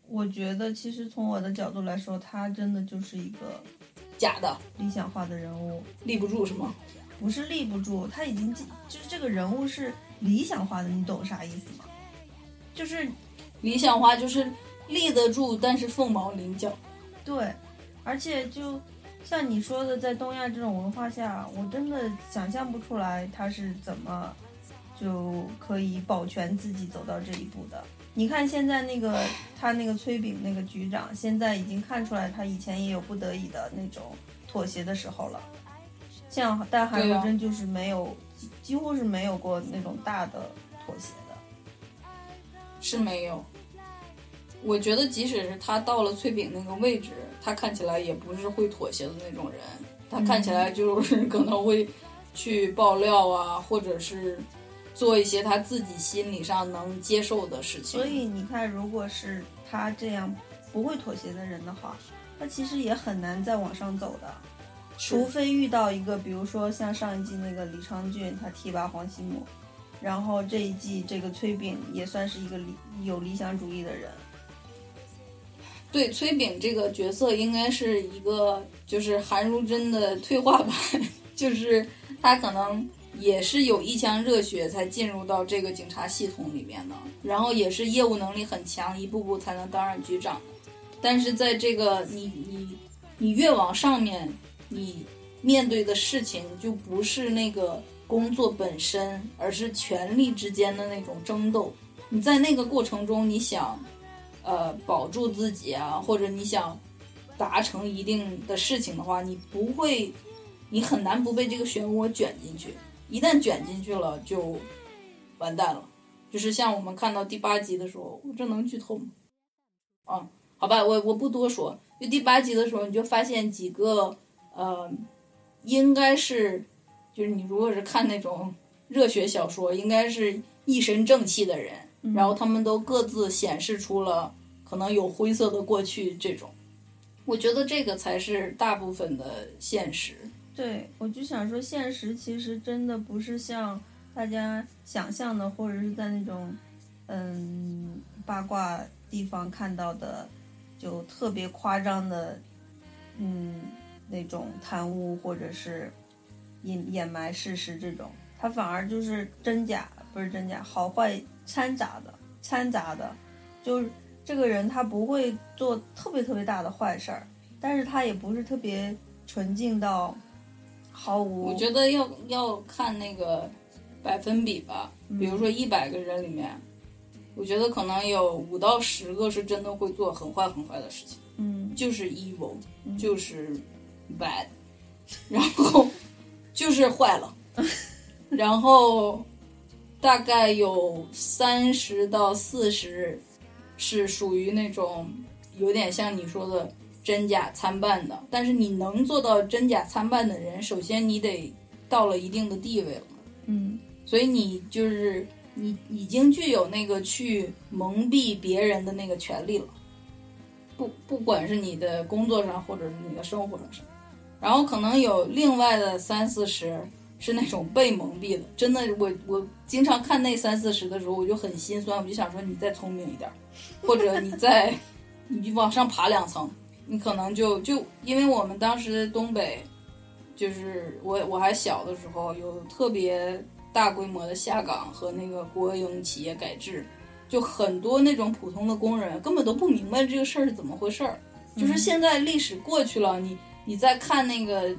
我觉得其实从我的角度来说，他真的就是一个假的理想化的人物，立不住是吗？不是立不住，他已经就是这个人物是理想化的，你懂啥意思吗？就是理想化就是立得住，但是凤毛麟角。对，而且就像你说的，在东亚这种文化下，我真的想象不出来他是怎么就可以保全自己走到这一步的。你看现在那个他那个崔炳那个局长，现在已经看出来他以前也有不得已的那种妥协的时候了。像但韩国真就是没有，几几乎是没有过那种大的妥协的。是没有。我觉得，即使是他到了崔炳那个位置，他看起来也不是会妥协的那种人。他看起来就是可能会去爆料啊，或者是做一些他自己心理上能接受的事情。所以你看，如果是他这样不会妥协的人的话，他其实也很难再往上走的。除非遇到一个，比如说像上一季那个李昌俊，他提拔黄西木，然后这一季这个崔炳也算是一个理有理想主义的人。对崔炳这个角色，应该是一个就是韩如真的退化版，就是他可能也是有一腔热血才进入到这个警察系统里面的，然后也是业务能力很强，一步步才能当上局长。但是在这个你你你越往上面，你面对的事情就不是那个工作本身，而是权力之间的那种争斗。你在那个过程中，你想。呃，保住自己啊，或者你想达成一定的事情的话，你不会，你很难不被这个漩涡卷进去。一旦卷进去了，就完蛋了。就是像我们看到第八集的时候，我这能剧透吗？啊，好吧，我我不多说。就第八集的时候，你就发现几个呃，应该是，就是你如果是看那种热血小说，应该是一身正气的人。然后他们都各自显示出了可能有灰色的过去，这种，我觉得这个才是大部分的现实。对，我就想说，现实其实真的不是像大家想象的，或者是在那种嗯八卦地方看到的，就特别夸张的，嗯那种贪污或者是隐掩埋事实这种，它反而就是真假不是真假，好坏掺杂的，掺杂的，就是这个人他不会做特别特别大的坏事儿，但是他也不是特别纯净到毫无。我觉得要要看那个百分比吧，比如说一百个人里面，我觉得可能有五到十个是真的会做很坏很坏的事情，嗯。就是 evil，就是 bad，然后就是坏了，然后大概有三十到四十是属于那种有点像你说的真假参半的，但是你能做到真假参半的人，首先你得到了一定的地位了，嗯。所以你就是你已经具有那个去蒙蔽别人的那个权利了，不不管是你的工作上或者是你的生活上，然后可能有另外的三四十是那种被蒙蔽的，真的我我经常看那三四十的时候，我就很心酸，我就想说你再聪明一点儿，或者你再你往上爬两层，你可能就就因为我们当时东北，就是我我还小的时候有特别大规模的下岗和那个国营企业改制，就很多那种普通的工人根本都不明白这个事儿是怎么回事儿，就是现在历史过去了，你你再看那个。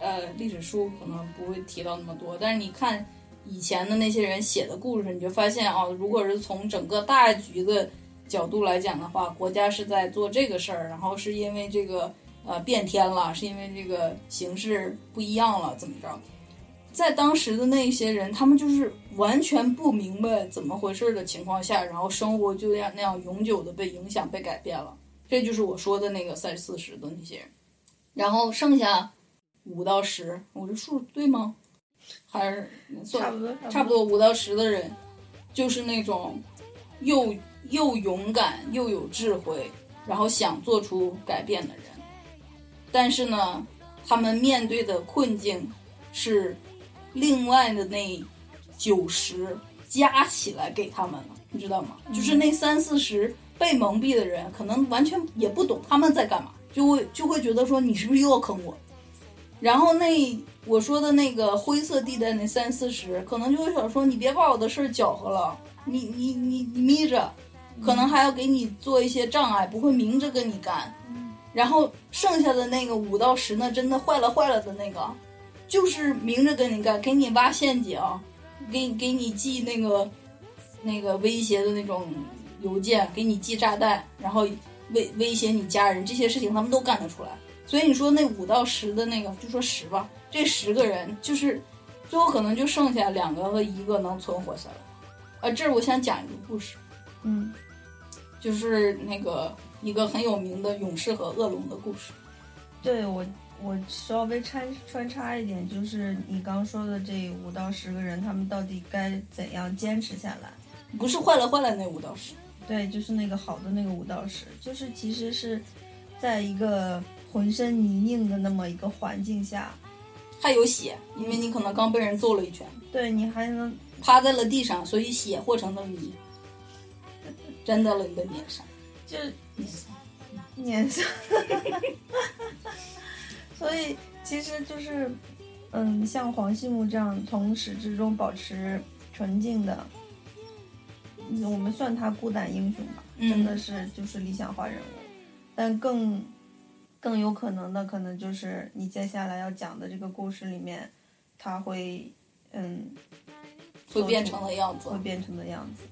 呃，历史书可能不会提到那么多，但是你看以前的那些人写的故事，你就发现啊，如果是从整个大局的角度来讲的话，国家是在做这个事儿，然后是因为这个呃变天了，是因为这个形势不一样了，怎么着？在当时的那些人，他们就是完全不明白怎么回事的情况下，然后生活就那样那样永久的被影响、被改变了。这就是我说的那个三四十的那些人，然后剩下。五到十，我这数对吗？还是差不多差不多五到十的人，就是那种又又勇敢又有智慧，然后想做出改变的人。但是呢，他们面对的困境是另外的那九十加起来给他们了，你知道吗？嗯、就是那三四十被蒙蔽的人，可能完全也不懂他们在干嘛，就会就会觉得说你是不是又要坑我？然后那我说的那个灰色地带那三四十，可能就会想说你别把我的事儿搅和了，你你你你眯着，可能还要给你做一些障碍，不会明着跟你干。然后剩下的那个五到十呢，真的坏了坏了的那个，就是明着跟你干，给你挖陷阱，给给你寄那个那个威胁的那种邮件，给你寄炸弹，然后威威胁你家人，这些事情他们都干得出来。所以你说那五到十的那个，就说十吧，这十个人就是最后可能就剩下两个和一个能存活下来。啊，这儿我想讲一个故事，嗯就是那个一个很有名的勇士和恶龙的故事。对我，我稍微穿穿插一点，就是你刚说的这五到十个人，他们到底该怎样坚持下来？不是坏了坏了那五到十，对，就是那个好的那个五到十，就是其实是在一个浑身泥泞的那么一个环境下，还有血，因为你可能刚被人揍了一拳，对你还能趴在了地上，所以血和成了泥，粘到了你的脸上。就脸上，所以其实就是，嗯，像黄西木这样从始至终保持纯净的，嗯我们算他孤胆英雄吧，嗯真的是就是理想化人物。但更更有可能的，可能就是你接下来要讲的这个故事里面，他会嗯会变成的样子会。变成的样子。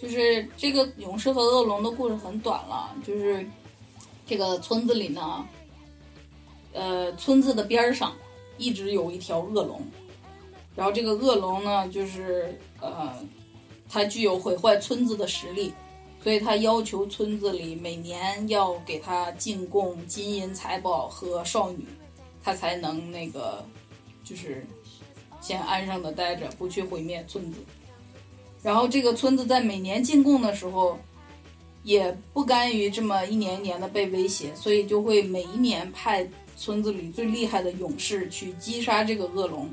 就是这个勇士和恶龙的故事很短了，就是这个村子里呢，呃，村子的边儿上一直有一条恶龙，然后这个恶龙呢，就是呃，它具有毁坏村子的实力，所以它要求村子里每年要给它进贡金银财宝和少女，它才能那个就是先安生的待着，不去毁灭村子。然后这个村子在每年进贡的时候，也不甘于这么一年一年的被威胁，所以就会每一年派村子里最厉害的勇士去击杀这个恶龙，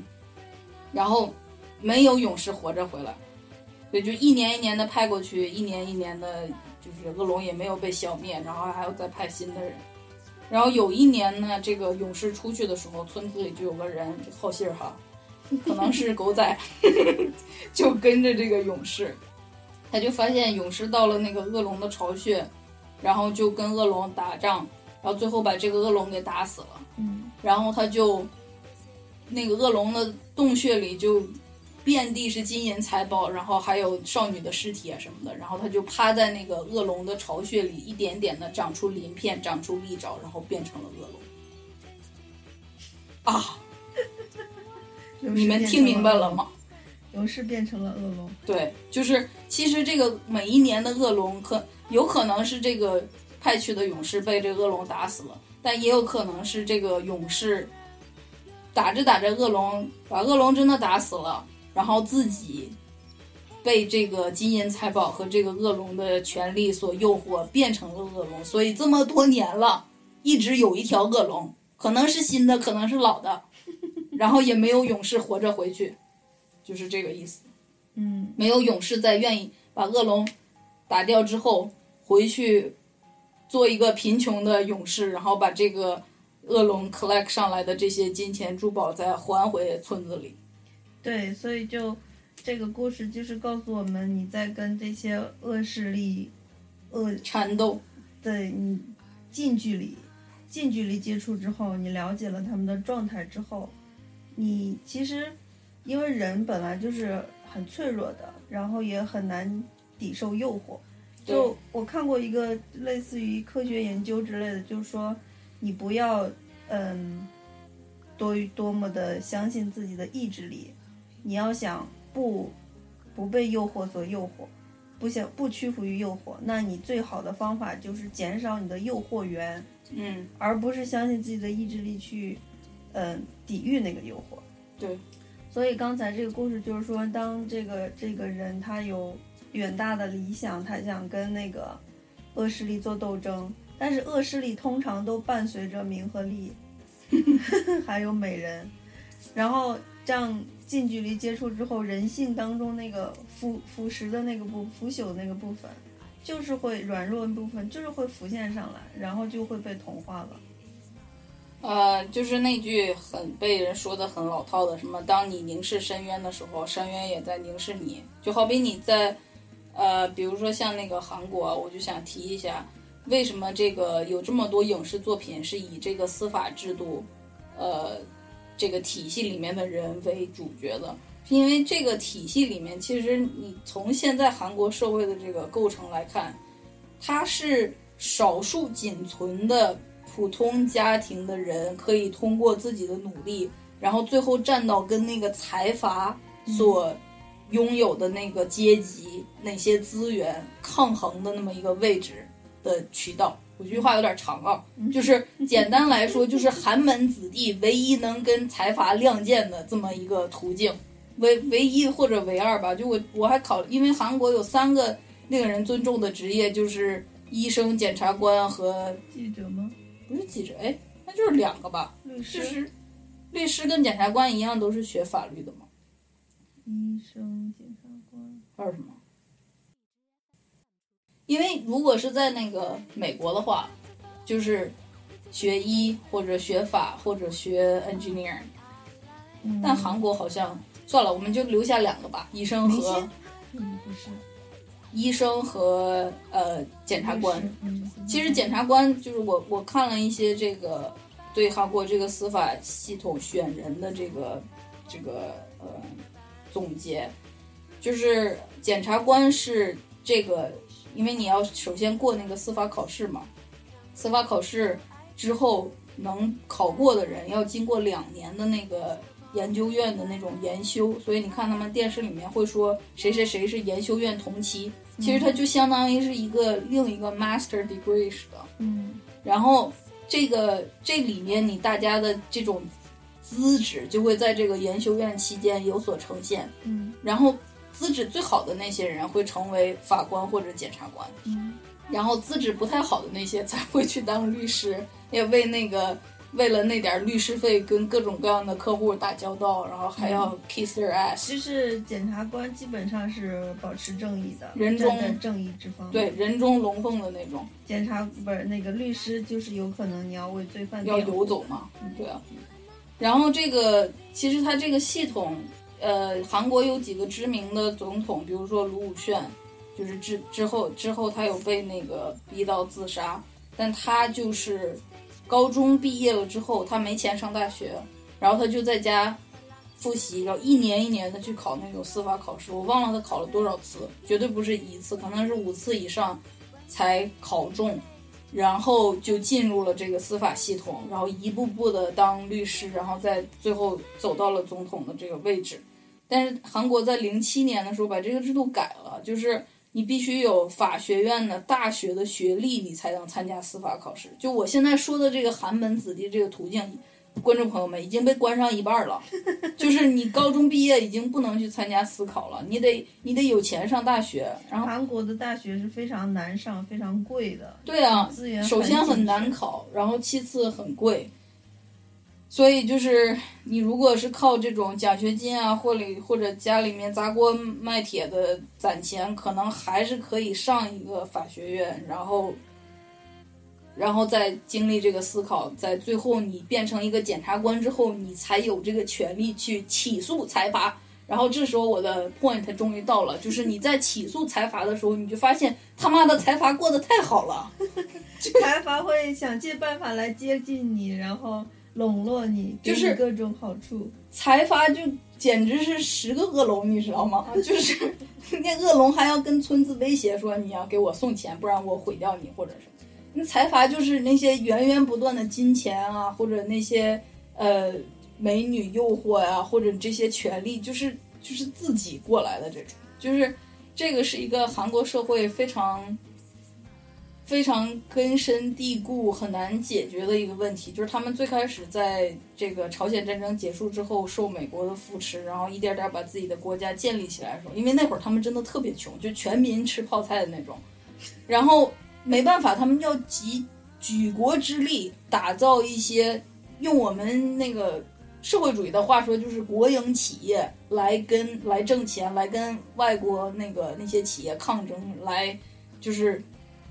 然后没有勇士活着回来，所以就一年一年的派过去，一年一年的，就是恶龙也没有被消灭，然后还要再派新的人。然后有一年呢，这个勇士出去的时候，村子里就有个人这好信儿哈，可能是狗仔，就跟着这个勇士，他就发现勇士到了那个恶龙的巢穴，然后就跟恶龙打仗，然后最后把这个恶龙给打死了。嗯然后他就那个恶龙的洞穴里就遍地是金银财宝，然后还有少女的尸体啊什么的。然后他就趴在那个恶龙的巢穴里，一点点的长出鳞片，长出利爪，然后变成了恶龙。啊，你们听明白了吗？？勇士变成了恶龙。对，就是其实这个每一年的恶龙可有可能是这个派去的勇士被这恶龙打死了，但也有可能是这个勇士打着打着恶龙把恶龙真的打死了，然后自己被这个金银财宝和这个恶龙的权力所诱惑，变成了恶龙。所以这么多年了，一直有一条恶龙，可能是新的，可能是老的，然后也没有勇士活着回去，就是这个意思。嗯没有勇士再愿意把恶龙打掉之后回去做一个贫穷的勇士，然后把这个恶龙 collect 上来的这些金钱珠宝再还回村子里。对，所以就这个故事就是告诉我们，你在跟这些恶势力、恶缠斗，对你近距离、近距离接触之后，你了解了他们的状态之后，你其实因为人本来就是很脆弱的，然后也很难抵受诱惑。就我看过一个类似于科学研究之类的，就是说你不要嗯多多么的相信自己的意志力，你要想不不被诱惑所诱惑，不想不屈服于诱惑，那你最好的方法就是减少你的诱惑源，嗯，而不是相信自己的意志力去嗯抵御那个诱惑。对，所以刚才这个故事就是说，当这个这个人他有远大的理想，他想跟那个恶势力做斗争，但是恶势力通常都伴随着名和利，还有美人，然后这样近距离接触之后，人性当中那个腐腐蚀的那个部腐朽的那个部分，就是会软弱的部分，就是会浮现上来，然后就会被同化了。呃，就是那句很被人说的很老套的，什么“当你凝视深渊的时候，深渊也在凝视你”。就好比你在，呃，比如说像那个韩国，我就想提一下，为什么这个有这么多影视作品是以这个司法制度，呃，这个体系里面的人为主角的？是因为这个体系里面，其实你从现在韩国社会的这个构成来看，它是少数仅存的。普通家庭的人可以通过自己的努力，然后最后站到跟那个财阀所拥有的那个阶级、那些资源抗衡的那么一个位置的渠道。我这句话有点长啊，就是简单来说，就是寒门子弟唯一能跟财阀亮剑的这么一个途径，唯唯一或者唯二吧。就我我还考，因为韩国有三个令人尊重的职业，就是医生、检察官和记者吗？不是记者，哎，那就是两个吧。律师，律师跟检察官一样，都是学法律的吗。医生、检察官还有什么？因为如果是在那个美国的话，就是学医或者学法或者学 engineer。但韩国好像算了，我们就留下两个吧，医生和嗯，不是。医生和呃检察官，其实检察官就是我我看了一些这个对韩国这个司法系统选人的这个这个呃总结，就是检察官是这个，因为你要首先过那个司法考试嘛，司法考试之后能考过的人要经过两年的那个。研究院的那种研修，所以你看他们电视里面会说谁谁谁是研修院同期，其实它就相当于是一个另一个 master degree 似的。嗯，然后这个这里面你大家的这种资质就会在这个研修院期间有所呈现。嗯，然后资质最好的那些人会成为法官或者检察官。嗯，然后资质不太好的那些才会去当律师，也为那个。为了那点律师费，跟各种各样的客户打交道，然后还要 kiss their ass。就是检察官基本上是保持正义的，人中正义之方。对，人中龙凤的那种。检察不是那个律师，就是有可能你要为罪犯要游走嘛？对啊。然后这个其实他这个系统，呃，韩国有几个知名的总统，比如说卢武铉，就是之之后之后他有被那个逼到自杀，但他就是。高中毕业了之后，他没钱上大学，然后他就在家复习，然后一年一年的去考那种司法考试。我忘了他考了多少次，绝对不是一次，可能是五次以上才考中，然后就进入了这个司法系统，然后一步步的当律师，然后在最后走到了总统的这个位置。但是韩国在零七年的时候把这个制度改了，就是。你必须有法学院的大学的学历，你才能参加司法考试。就我现在说的这个寒门子弟这个途径，观众朋友们已经被关上一半了。就是你高中毕业已经不能去参加司考了，你得你得有钱上大学。然后韩国的大学是非常难上、非常贵的。对啊，资源首先很难考，然后其次很贵。所以就是你如果是靠这种奖学金啊，或者或者家里面砸锅卖铁的攒钱，可能还是可以上一个法学院，然后，然后再经历这个思考，在最后你变成一个检察官之后，你才有这个权利去起诉财阀。然后这时候我的 point 终于到了，就是你在起诉财阀的时候，你就发现他妈的财阀过得太好了，财阀会想尽办法来接近你，然后。笼络你，就是各种好处。财阀就简直是十个恶龙，你知道吗？就是 那恶龙还要跟村子威胁说，你要给我送钱，不然我毁掉你，或者是那财阀就是那些源源不断的金钱啊，或者那些呃美女诱惑呀，或者这些权利，就是就是自己过来的这种，就是这个是一个韩国社会非常。非常根深蒂固、很难解决的一个问题，就是他们最开始在这个朝鲜战争结束之后，受美国的扶持，然后一点点把自己的国家建立起来的时候，因为那会儿他们真的特别穷，就全民吃泡菜的那种，然后没办法，他们要集举国之力打造一些用我们那个社会主义的话说，就是国营企业来跟来挣钱，来跟外国那个那些企业抗争，来就是。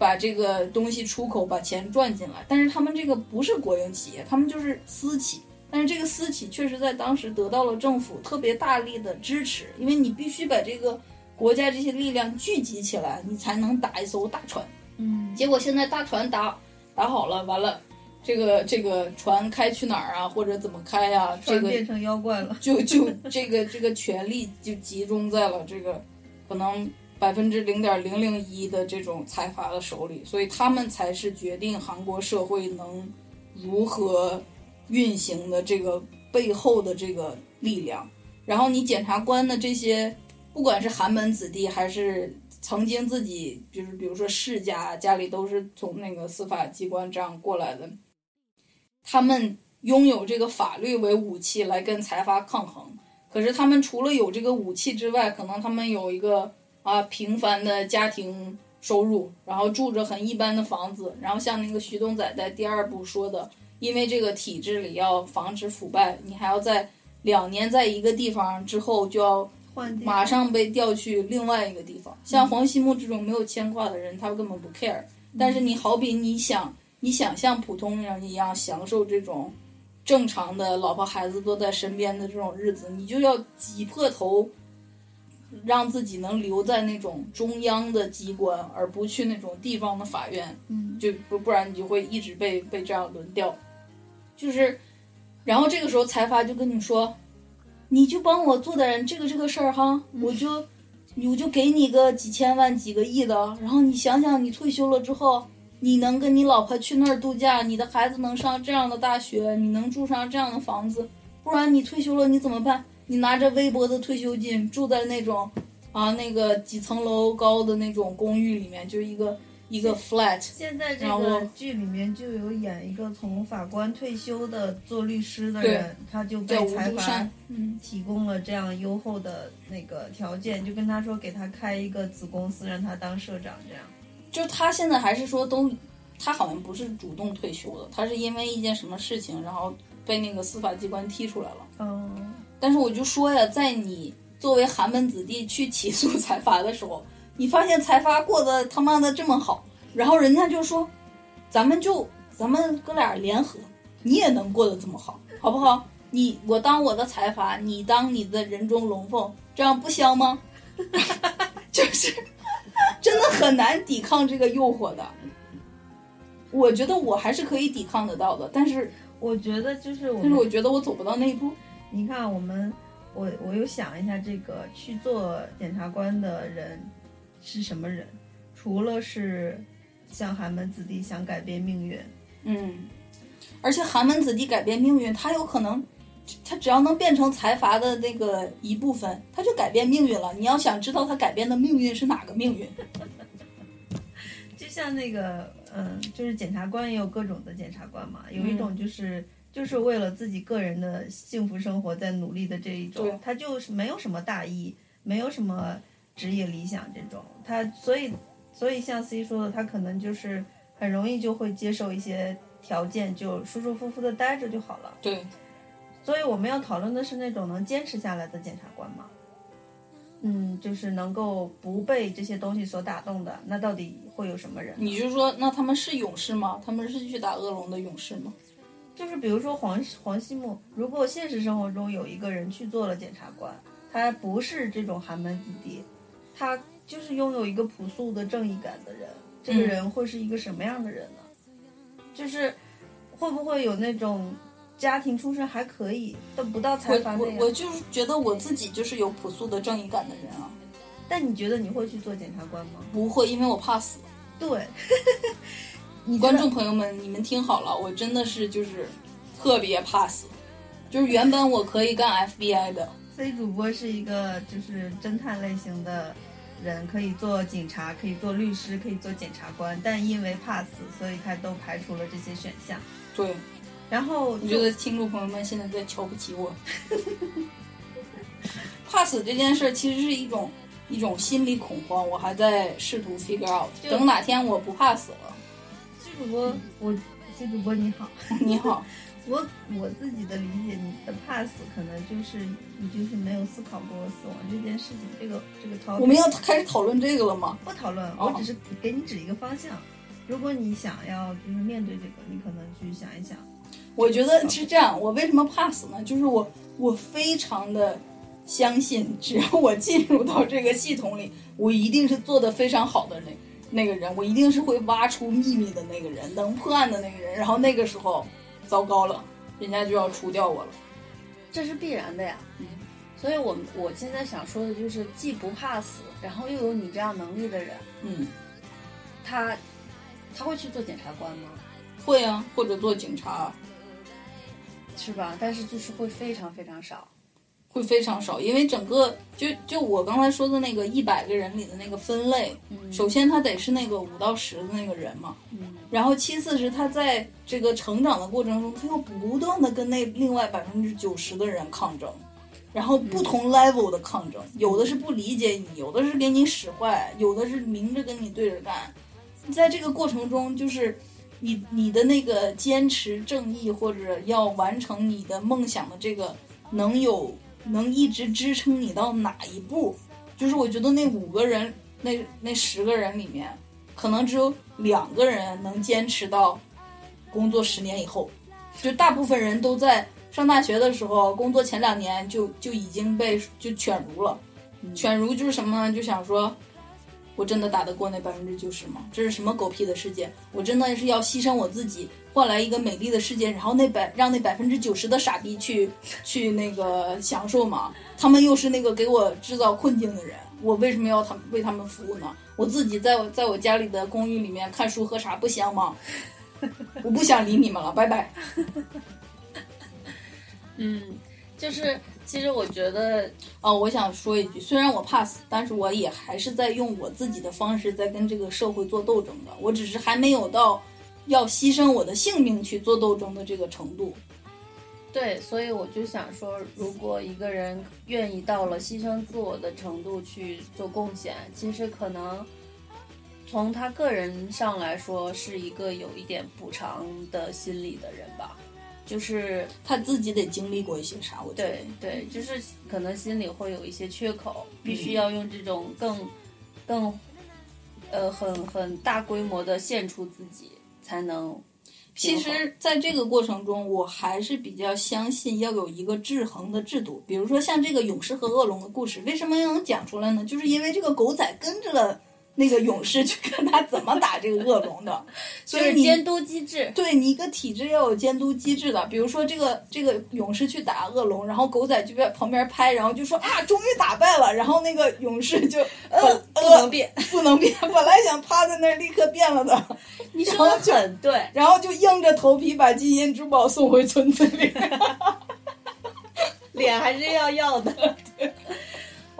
把这个东西出口，把钱赚进来。但是他们这个不是国营企业，他们就是私企。但是这个私企确实在当时得到了政府特别大力的支持，因为你必须把这个国家这些力量聚集起来，你才能打一艘大船。嗯，结果现在大船打打好了，完了，这个这个船开去哪儿啊，或者怎么开呀、这个变成妖怪了。就就这个这个权力就集中在了这个可能百分之零点零零一的这种财阀的手里，所以他们才是决定韩国社会能如何运行的这个背后的这个力量。然后你检察官的这些，不管是寒门子弟还是曾经自己就是比如说世家家里都是从那个司法机关这样过来的，他们拥有这个法律为武器来跟财阀抗衡。可是他们除了有这个武器之外，可能他们有一个啊平凡的家庭收入，然后住着很一般的房子，然后像那个徐东仔在第二部说的，因为这个体制里要防止腐败，你还要在两年在一个地方之后就要换地马上被调去另外一个地方。像黄西木这种没有牵挂的人，他根本不 care。但是你好比你想，你想像普通人一样享受这种正常的老婆孩子都在身边的这种日子，你就要挤破头，让自己能留在那种中央的机关，而不去那种地方的法院。嗯，就不不然你就会一直被被这样轮调。就是，然后这个时候财阀就跟你说，你就帮我做点这个这个事儿哈，我就我就给你个几千万几个亿的，然后你想想，你退休了之后，你能跟你老婆去那儿度假，你的孩子能上这样的大学，你能住上这样的房子，不然你退休了你怎么办？你拿着微薄的退休金住在那种啊那个几层楼高的那种公寓里面，就是一个一个 flat，现在这个剧里面就有演一个从法官退休的做律师的人，他就被叫吴财阀，嗯，提供了这样优厚的那个条件，就跟他说给他开一个子公司，让他当社长这样。就他现在还是说都，他好像不是主动退休的，他是因为一件什么事情，然后被那个司法机关踢出来了。嗯，但是我就说呀，在你作为寒门子弟去起诉财阀的时候，你发现财阀过得他妈的这么好，然后人家就说，咱们就咱们哥俩联合，你也能过得这么好，好不好？你我当我的财阀，你当你的人中龙凤，这样不香吗？就是真的很难抵抗这个诱惑的。我觉得我还是可以抵抗得到的，但是我觉得就是我但是我，觉得我走不到那一步。你看我们，我我又想一下，这个去做检察官的人是什么人？除了是像寒门子弟想改变命运，嗯，而且寒门子弟改变命运，他有可能，他只要能变成财阀的那个一部分，他就改变命运了。你要想知道他改变的命运是哪个命运，就像那个，嗯，就是检察官也有各种的检察官嘛，有一种就是、就是为了自己个人的幸福生活在努力的这一种，他就是没有什么大义，没有什么职业理想这种，他所以所以像 C 说的，他可能就是很容易就会接受一些条件，就舒舒服服的待着就好了。对，所以我们要讨论的是那种能坚持下来的检察官嘛，嗯，就是能够不被这些东西所打动的，那到底会有什么人？你就说那他们是勇士吗？他们是去打恶龙的勇士吗？就是比如说黄黄西木，如果现实生活中有一个人去做了检察官，他不是这种寒门子弟，他就是拥有一个朴素的正义感的人，这个嗯人会是一个什么样的人呢？就是会不会有那种家庭出身还可以，但不到财阀那样？我我我就是觉得我自己就是有朴素的正义感的人啊，但你觉得你会去做检察官吗？不会，因为我怕死。对，观众朋友们，你们听好了，我真的是就是特别怕死，就是原本我可以干 FBI 的，C 主播是一个就是侦探类型的人，可以做警察，可以做律师，可以做检察官，但因为怕死，所以他都排除了这些选项。对，然后就我觉得听众朋友们现在在瞧不起我。怕死这件事儿其实是一种一种心理恐慌，我还在试图 figure out。等哪天我不怕死了主播，我新主播你好，你好，我我自己的理解，你的 pass 可能就是你就是没有思考过死亡这件事情，这个这个 topic 我们要开始讨论这个了吗？不讨论，哦我只是给你指一个方向。如果你想要就是面对这个，你可能去想一想。我觉得是这样，我为什么怕死呢？就是我我非常的相信，只要我进入到这个系统里，我一定是做的非常好的那那个人，我一定是会挖出秘密的那个人，能破案的那个人。然后那个时候，糟糕了，人家就要除掉我了。这是必然的呀。嗯所以我我现在想说的就是，既不怕死，然后又有你这样能力的人，嗯，他他会去做检察官吗？会啊，或者做警察是吧？但是就是会非常非常少。会非常少，因为整个就就我刚才说的那个一百个人里的那个分类，嗯首先他得是那个五到十的那个人嘛，嗯然后其次是他在这个成长的过程中，他又不断的跟那另外百分之九十的人抗争，然后不同 level 的抗争，有的是不理解你，有的是给你使坏，有的是明着跟你对着干。在这个过程中，就是你你的那个坚持正义或者要完成你的梦想的这个，能有能一直支撑你到哪一步？就是我觉得那五个人，那那十个人里面，可能只有两个人能坚持到工作十年以后，就大部分人都在上大学的时候，工作前两年就就已经被就犬儒了。犬儒就是什么呢？就想说，我真的打得过那百分之九十吗？这是什么狗屁的世界？我真的是要牺牲我自己，换来一个美丽的世界，然后那百让那百分之九十的傻逼去去那个享受吗？他们又是那个给我制造困境的人，我为什么要他为他们服务呢？我自己在我在我家里的公寓里面看书喝茶不香吗？我不想理你们了，拜拜。嗯，就是其实我觉得哦，我想说一句，虽然我怕死，但是我也还是在用我自己的方式在跟这个社会做斗争的。我只是还没有到要牺牲我的性命去做斗争的这个程度。对，所以我就想说，如果一个人愿意到了牺牲自我的程度去做贡献，其实可能从他个人上来说，是一个有一点补偿的心理的人吧。就是他自己得经历过一些啥，我觉得对对，就是可能心里会有一些缺口，必须要用这种更更呃很很大规模的献出自己，才能其实，在这个过程中，我还是比较相信要有一个制衡的制度。比如说，像这个勇士和恶龙的故事，为什么要能讲出来呢？就是因为这个狗仔跟着了那个勇士去看他怎么打这个恶龙的，所以你监督机制。对你一个体制要有监督机制的，比如说这个这个勇士去打恶龙，然后狗仔就在旁边拍，然后就说啊，终于打败了，然后那个勇士就呃不能变，不能变，本来想趴在那儿立刻变了的，你说的很对，然后就硬着头皮把金银珠宝送回村子里。脸还是要要的。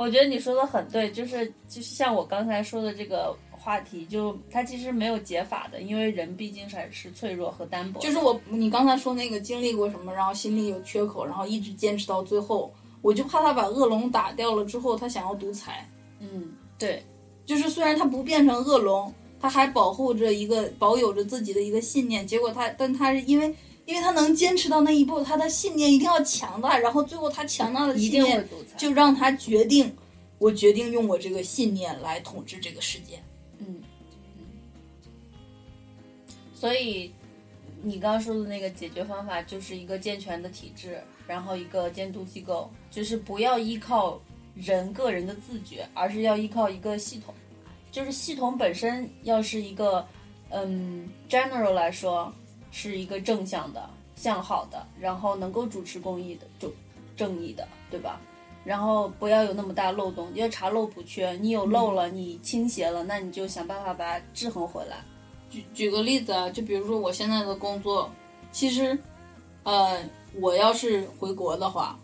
我觉得你说的很对，就是就是像我刚才说的这个话题，就它其实没有解法的，因为人毕竟还是脆弱和单薄。就是我你刚才说那个经历过什么，然后心里有缺口，然后一直坚持到最后，我就怕他把恶龙打掉了之后，他想要独裁。嗯，对，就是虽然他不变成恶龙，他还保护着一个保有着自己的一个信念，结果他但他是因为因为他能坚持到那一步，他的信念一定要强大，然后最后他强大的信念。就让他决定，我决定用我这个信念来统治这个世界。嗯，所以你刚刚说的那个解决方法就是一个健全的体制，然后一个监督机构，就是不要依靠人个人的自觉，而是要依靠一个系统。就是系统本身要是一个，嗯，general 来说是一个正向的、向好的，然后能够主持公益的、就正义的，对吧？然后不要有那么大漏洞，要查漏补缺。你有漏了，你倾斜了，那你就想办法把它制衡回来。举举个例子啊，就比如说我现在的工作，其实，呃，我要是回国的话，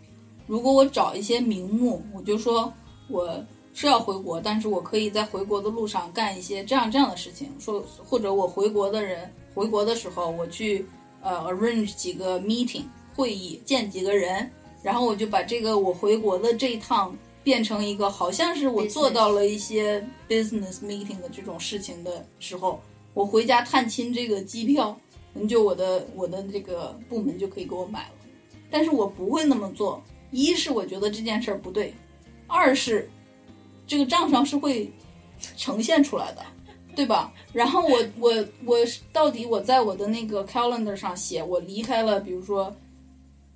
如果我找一些名目，我就说我是要回国，但是我可以在回国的路上干一些这样这样的事情，说或者我回国的人回国的时候，我去呃 arrange 几个 meeting 会议，见几个人，然后我就把这个我回国的这一趟变成一个好像是我做到了一些 business meeting 的这种事情的时候，我回家探亲这个机票可能就我的我的这个部门就可以给我买了。但是我不会那么做，一是我觉得这件事儿不对，二是这个账上是会呈现出来的，对吧？然后我我我到底我在我的那个 calendar 上写我离开了，比如说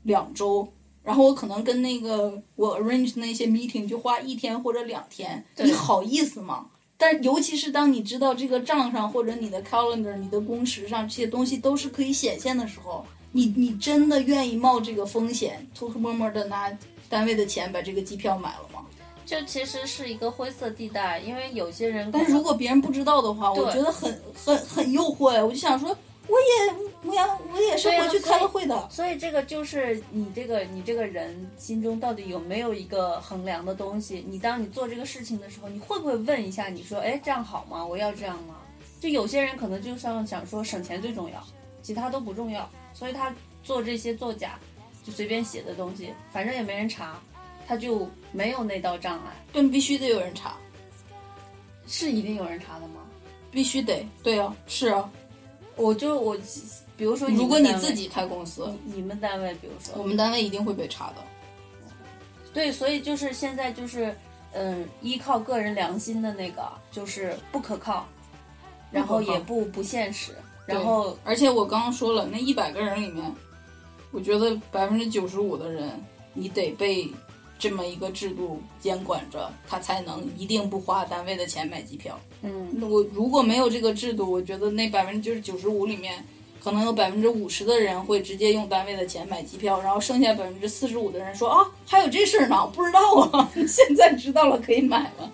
两周，然后我可能跟那个我 arrange 那些 meeting 就花一天或者两天，你好意思吗？但尤其是当你知道这个账上或者你的 calendar、你的工时上这些东西都是可以显现的时候，你你真的愿意冒这个风险，偷偷摸摸的拿单位的钱把这个机票买了吗？就其实是一个灰色地带，因为有些人但，是如果别人不知道的话，我觉得很很很诱惑呀。我就想说，我也我也我也是回去开了会的。所以这个就是你这个你这个人心中到底有没有一个衡量的东西？你当你做这个事情的时候，你会不会问一下？你说，哎，这样好吗？我要这样吗？就有些人可能就像想说省钱最重要，其他都不重要，所以他做这些作假，就随便写的东西，反正也没人查，他就没有那道障碍。对，必须得有人查，是一定有人查的吗？必须得。对啊，是啊。我就我，比如说如果你自己开公司，你你们单位，比如说我们单位一定会被查的。对，所以就是现在就是，嗯，依靠个人良心的那个就是不可靠，然后也不不现实，然后而且我刚刚说了，那一百个人里面，我觉得百分之九十五的人，你得被这么一个制度监管着，他才能一定不花单位的钱买机票。嗯，那我如果没有这个制度，我觉得那百分之就是九十五里面，可能有百分之五十的人会直接用单位的钱买机票，然后剩下百分之四十五的人说啊，还有这事儿呢，不知道啊，现在知道了可以买了。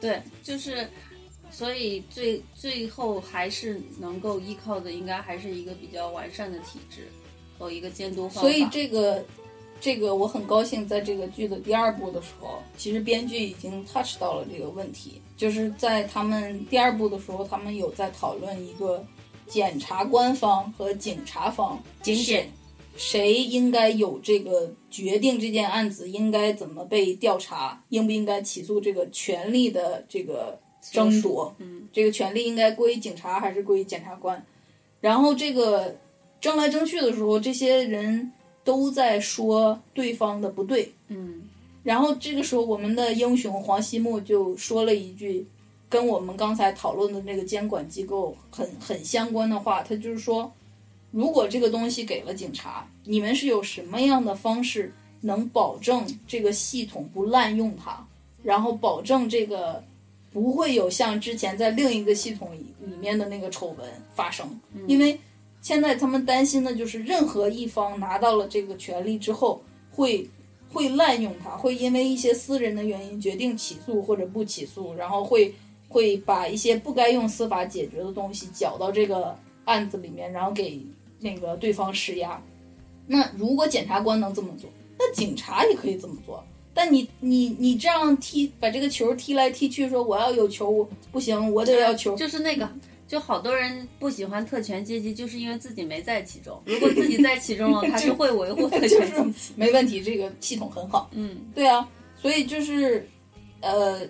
对，就是，所以最最后还是能够依靠的，应该还是一个比较完善的体制和一个监督方法。所以这个，这个我很高兴，在这个剧的第二部的时候，其实编剧已经 touch 到了这个问题，就是在他们第二部的时候，他们有在讨论一个检察官方和警察方警检谁应该有这个决定这件案子应该怎么被调查，应不应该起诉这个权利的这个争夺，嗯，这个权利应该归警察还是归检察官？然后这个争来争去的时候，这些人都在说对方的不对，嗯然后这个时候，我们的英雄黄西木就说了一句，跟我们刚才讨论的那个监管机构很很相关的话。他就是说，如果这个东西给了警察，你们是有什么样的方式能保证这个系统不滥用它，然后保证这个不会有像之前在另一个系统里里面的那个丑闻发生？因为现在他们担心的就是，任何一方拿到了这个权利之后，会会滥用它，会因为一些私人的原因决定起诉或者不起诉，然后会会把一些不该用司法解决的东西搅到这个案子里面，然后给那个对方施压。那如果检察官能这么做，那警察也可以这么做。但你你你这样踢把这个球踢来踢去，说我要有球不行，我得要球，就是那个。就好多人不喜欢特权阶级，就是因为自己没在其中。如果自己在其中了，他是会维护 特权阶级。没问题，这个系统很好。嗯，对啊，所以就是，呃，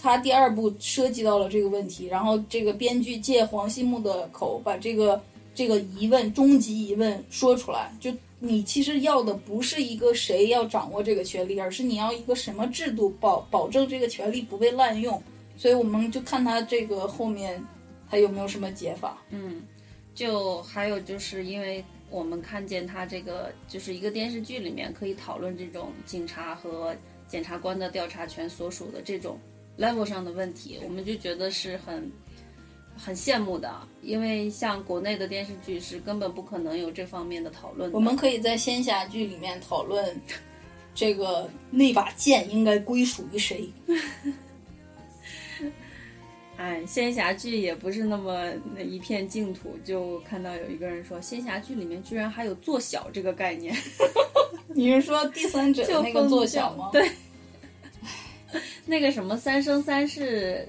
他第二部涉及到了这个问题，然后这个编剧借黄西木的口把这个这个疑问、终极疑问说出来。就你其实要的不是一个谁要掌握这个权利，而是你要一个什么制度保保证这个权利不被滥用。所以我们就看他这个后面他有没有什么解法。嗯，就还有就是因为我们看见他这个就是一个电视剧里面可以讨论这种警察和检察官的调查权所属的这种 level 上的问题，我们就觉得是很很羡慕的，因为像国内的电视剧是根本不可能有这方面的讨论的。我们可以在仙侠剧里面讨论这个那把剑应该归属于谁。哎，仙侠剧也不是那么那一片净土，就看到有一个人说，仙侠剧里面居然还有做小这个概念。你是说第三者就那个做小吗？对，那个什么《三生三世》，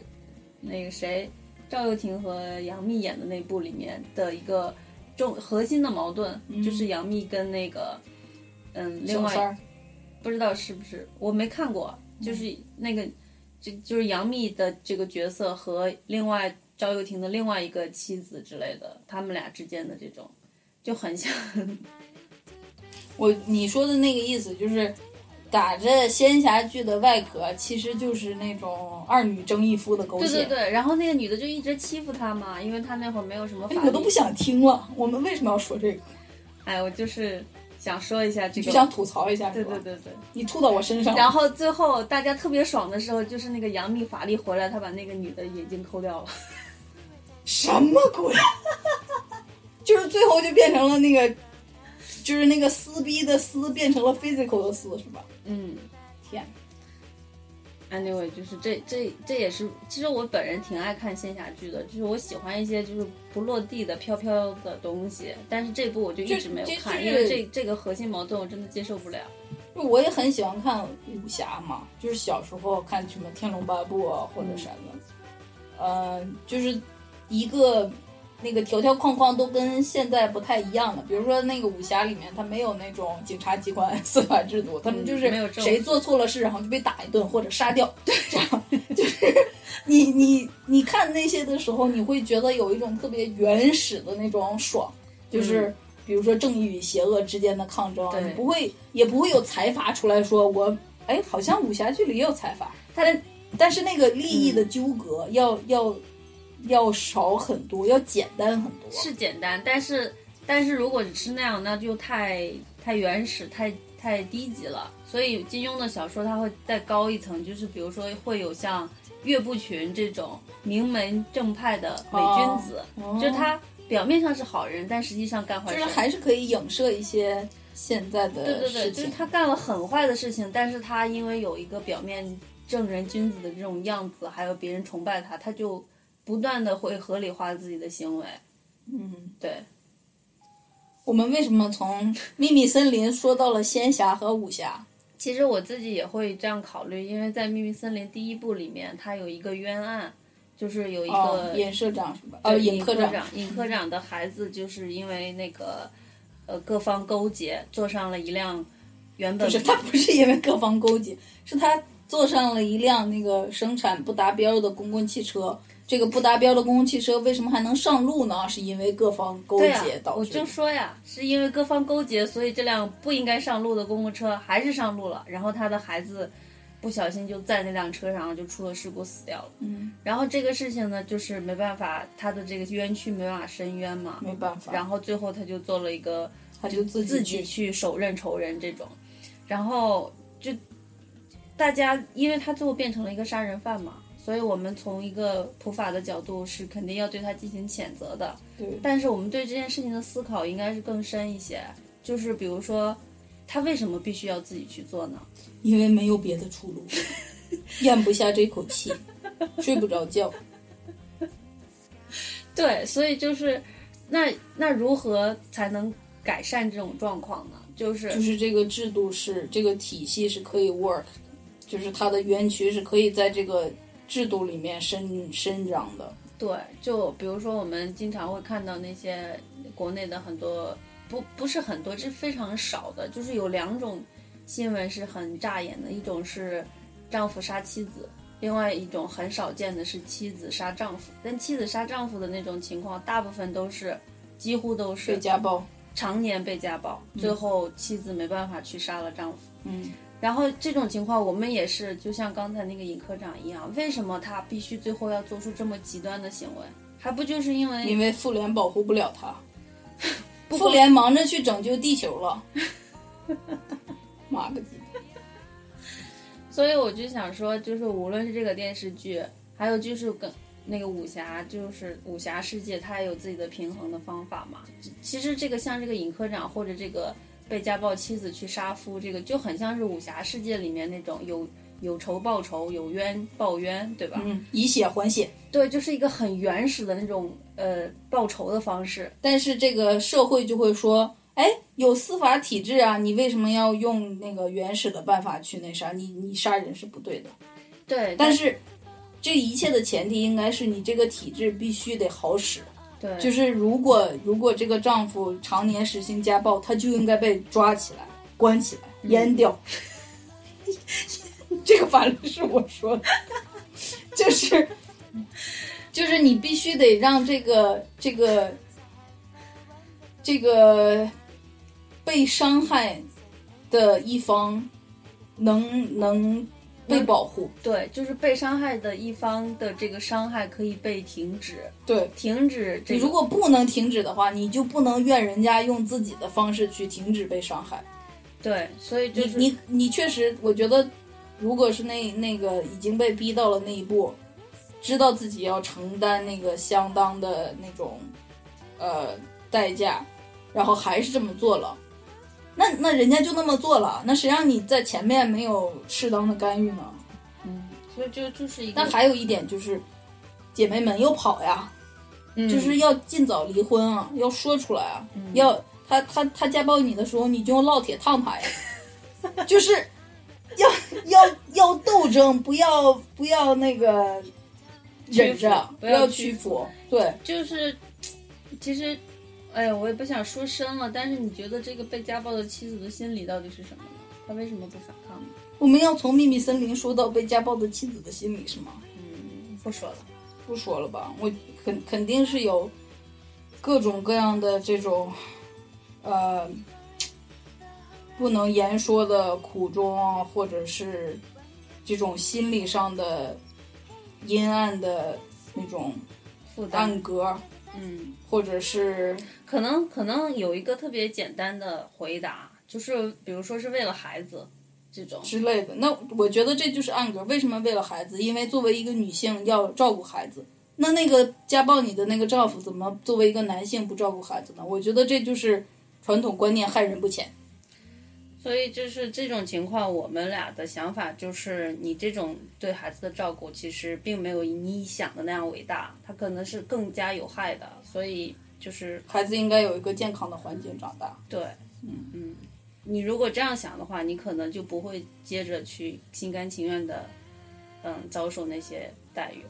那个谁，赵又廷和杨幂演的那部里面的一个重核心的矛盾，就是杨幂跟那个嗯，另外不知道是不是我没看过，就是那个就就是杨幂的这个角色和另外赵又廷的另外一个妻子之类的，他们俩之间的这种就很像。我你说的那个意思就是，打着仙侠剧的外壳，其实就是那种二女争一夫的狗血。对对对，然后那个女的就一直欺负他嘛，因为他那会儿没有什么法哎，我都不想听了。我们为什么要说这个？哎，我就是想说一下这个。就想吐槽一下，对对对对。你吐到我身上。然后最后大家特别爽的时候，就是那个杨幂法力回来，她把那个女的眼睛抠掉了。什么鬼？就是最后就变成了那个，就是那个撕逼的撕变成了 physical 的撕，是吧？嗯天，，anyway，就是这这这也是，其实我本人挺爱看仙侠剧的，就是我喜欢一些就是不落地的飘飘的东西，但是这部我就一直没有看，因为这这个核心矛盾我真的接受不了。就我也很喜欢看武侠嘛，就是小时候看什么《天龙八部》啊或者啥的，呃，就是一个那个条条框框都跟现在不太一样了。比如说那个武侠里面，他没有那种警察机关、司法制度，他们就是谁做错了事，然后就被打一顿或者杀掉，这样 就是你你你看那些的时候，你会觉得有一种特别原始的那种爽，就是。比如说正义与邪恶之间的抗争，你不会也不会有财阀出来说我，哎，好像武侠剧里也有财阀，但但是那个利益的纠葛要、要要少很多，要简单很多。是简单，但是但是如果只是那样，那就太太原始、太太低级了。所以金庸的小说它会再高一层，就是比如说会有像岳不群这种名门正派的伪君子，哦就是他表面上是好人，但实际上干坏事。就是还是可以影射一些现在的对对对，就是他干了很坏的事情，但是他因为有一个表面正人君子的这种样子，还有别人崇拜他，他就不断的会合理化自己的行为。嗯，对，我们为什么从秘密森林说到了仙侠和武侠？其实我自己也会这样考虑，因为在《秘密森林》第一部里面，它有一个冤案，就是有一个、哦，尹社长是吧？呃，对尹科科长，尹科长的孩子就是因为那个呃各方勾结，坐上了一辆原本不是他不是因为各方勾结，是他坐上了一辆那个生产不达标的公共汽车。这个不达标的公共汽车为什么还能上路呢？是因为各方勾、结导致。我就说呀，是因为各方勾结，所以这辆不应该上路的公共车还是上路了，然后他的孩子不小心就在那辆车上就出了事故死掉了。嗯，然后这个事情呢，就是没办法，他的这个冤屈没办法伸冤嘛，没办法，然后最后他就做了一个他就自己自己去手刃仇人这种，然后就大家因为他最后变成了一个杀人犯嘛，所以我们从一个普法的角度是肯定要对他进行谴责的。对，但是我们对这件事情的思考应该是更深一些，就是比如说他为什么必须要自己去做呢？因为没有别的出路，咽不下这口气，睡不着觉。对，所以就是那那如何才能改善这种状况呢？就是就是这个制度是这个体系是可以 work 的，就是它的冤屈是可以在这个制度里面生生长的。对，就比如说我们经常会看到那些国内的很多不不是很多，是非常少的，就是有两种新闻是很扎眼的，一种是丈夫杀妻子，另外一种很少见的是妻子杀丈夫。但妻子杀丈夫的那种情况，大部分都是几乎都是被家暴，常年被家暴，最后妻子没办法去杀了丈夫。嗯，然后这种情况，我们也是就像刚才那个尹科长一样，为什么他必须最后要做出这么极端的行为？还不就是因为因为妇联保护不了他，不妇联忙着去拯救地球了。妈个鸡！所以我就想说，就是无论是这个电视剧，还有就是跟那个武侠，就是武侠世界，它也有自己的平衡的方法嘛。其实这个像这个尹科长或者这个被家暴妻子去杀夫，这个就很像是武侠世界里面那种有有仇报仇，有冤报冤，对吧？嗯，以血还血。对，就是一个很原始的那种呃报仇的方式。但是这个社会就会说，哎，有司法体制啊，你为什么要用那个原始的办法去那啥？你你杀人是不对的。对，但是这一切的前提应该是你这个体制必须得好使。对，就是如果如果这个丈夫常年实行家暴，他就应该被抓起来、关起来、阉掉。这个法律是我说的，就是就是你必须得让这个这个这个被伤害的一方能能被保护。对，就是被伤害的一方的这个伤害可以被停止，对，停止这个。你如果不能停止的话，你就不能怨人家用自己的方式去停止被伤害。对，所以就是你你你确实，我觉得，如果是那那个已经被逼到了那一步，知道自己要承担那个相当的那种呃代价，然后还是这么做了，那那人家就那么做了，那谁让你在前面没有适当的干预呢？嗯所以就就是一个，那还有一点就是，姐妹们要跑呀，嗯就是要尽早离婚啊，要说出来啊，要他他他家暴你的时候，你就用烙铁烫他呀，就是要要要斗争，不要不要那个忍着，不要屈服，对，就是，其实，哎呀，我也不想说深了，但是你觉得这个被家暴的妻子的心理到底是什么呢？她为什么不反抗呢？我们要从秘密森林说到被家暴的妻子的心理是吗？嗯，不说了。不说了吧，我肯肯定是有各种各样的这种，呃，不能言说的苦衷啊，或者是这种心理上的阴暗的那种负担，暗格，嗯，或者是可能可能有一个特别简单的回答，就是比如说是为了孩子这种，之类的。那我觉得这就是暗格。为什么为了孩子？因为作为一个女性要照顾孩子。那那个家暴你的那个丈夫怎么作为一个男性不照顾孩子呢？我觉得这就是传统观念害人不浅。所以就是这种情况，我们俩的想法就是，你这种对孩子的照顾其实并没有你想的那样伟大，他可能是更加有害的。所以就是孩子应该有一个健康的环境长大。对，嗯嗯，你如果这样想的话，你可能就不会接着去心甘情愿的，嗯，遭受那些待遇。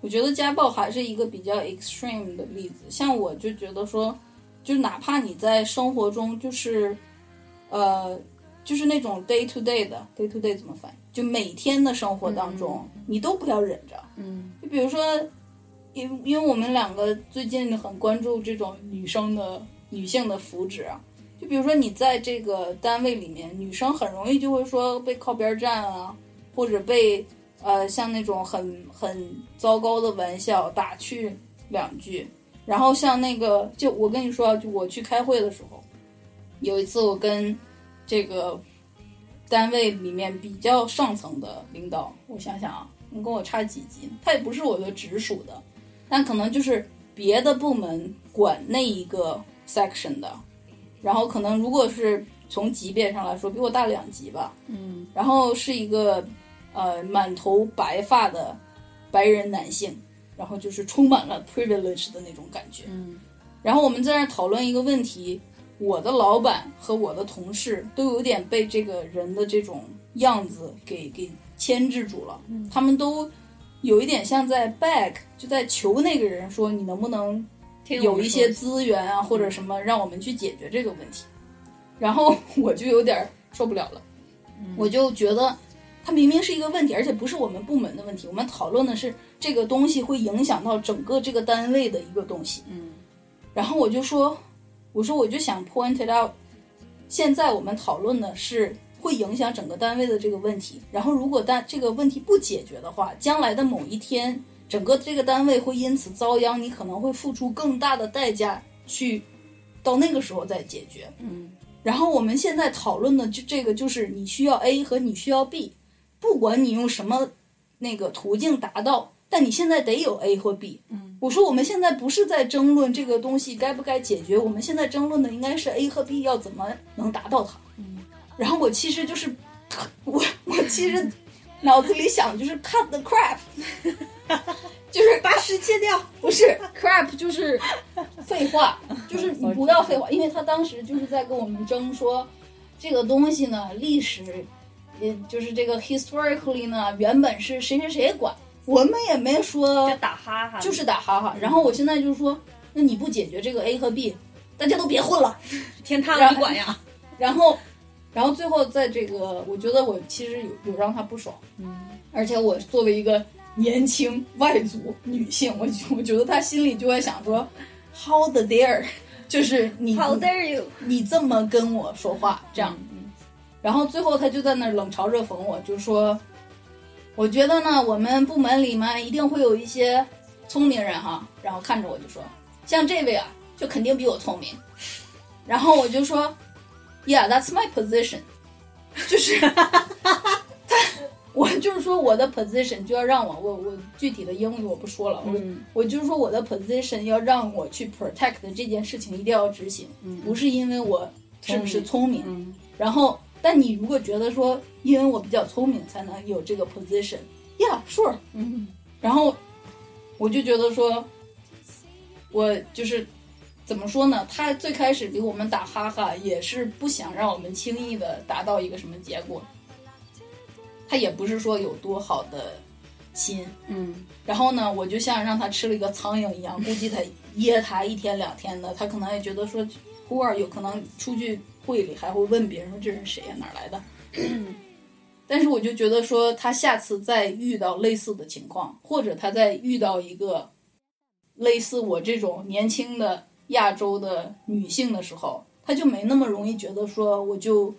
我觉得家暴还是一个比较 extreme 的例子。像我就觉得说，就哪怕你在生活中就是，呃，就是那种 day to day 的 day to day 怎么翻译？就每天的生活当中，你都不要忍着。嗯就比如说，因因为我们两个最近很关注这种女生的女性的福祉啊。就比如说你在这个单位里面，女生很容易就会说被靠边站啊，或者被呃像那种很很糟糕的玩笑打趣两句。然后像那个，就我跟你说啊，就我去开会的时候，有一次我跟这个单位里面比较上层的领导，我想想啊，你跟我差几级？他也不是我的直属的，但可能就是别的部门管那一个 section 的，然后可能如果是从级别上来说，比我大两级吧，嗯然后是一个呃满头白发的白人男性，然后就是充满了 privilege 的那种感觉。嗯然后我们在那儿讨论一个问题，我的老板和我的同事都有点被这个人的这种样子给给牵制住了，他们都有一点像在 beg，就在求那个人说你能不能有一些资源啊或者什么让我们去解决这个问题。然后我就有点受不了了，我就觉得它明明是一个问题，而且不是我们部门的问题，我们讨论的是这个东西会影响到整个这个单位的一个东西。嗯。然后我就说，我说我就想 point it out，现在我们讨论的是会影响整个单位的这个问题。然后如果但这个问题不解决的话，将来的某一天，整个这个单位会因此遭殃，你可能会付出更大的代价去到那个时候再解决。嗯然后我们现在讨论的就这个就是你需要 A 和你需要 B，不管你用什么那个途径达到，但你现在得有 A 或 B。嗯我说我们现在不是在争论这个东西该不该解决，我们现在争论的应该是 A 和 B 要怎么能达到它。嗯然后我其实就是我我其实脑子里想就是 cut the crap，就是把屎切掉。不是 crap 就是废话，就是你不要废话，因为他当时就是在跟我们争说这个东西呢，历史，也就是这个 historically 呢，原本是谁谁谁管，我们也没说就打哈哈，就是打哈哈。然后我现在就是说，那你不解决这个 A 和 B，大家都别混了。天塌了你管呀？然后，然后最后在这个，我觉得我其实有有让他不爽，嗯而且我作为一个年轻外族女性，我我觉得他心里就会想说，How the dare，就是你 How dare you？你这么跟我说话，这样。然后最后他就在那儿冷嘲热讽我，就说，我觉得呢，我们部门里面一定会有一些聪明人哈。然后看着我就说，像这位啊，就肯定比我聪明。然后我就说，Yeah，that's my position，就是 他，我就是说我的 position 就要让我，我我具体的英语我不说了，我我就是说我的 position 要让我去 protect 这件事情一定要执行，不是因为我是不是聪明，然后。但你如果觉得说，因为我比较聪明才能有这个 position，yeah，sure，嗯，然后我就觉得说，我就是怎么说呢？他最开始给我们打哈哈，也是不想让我们轻易的达到一个什么结果。他也不是说有多好的心，嗯。然后呢，我就像让他吃了一个苍蝇一样，估计他噎他一天两天的，他可能也觉得说，忽尔有可能出去。会里还会问别人说这人谁呀哪来的？但是我就觉得说他下次再遇到类似的情况，或者他在遇到一个类似我这种年轻的亚洲的女性的时候，他就没那么容易觉得说我就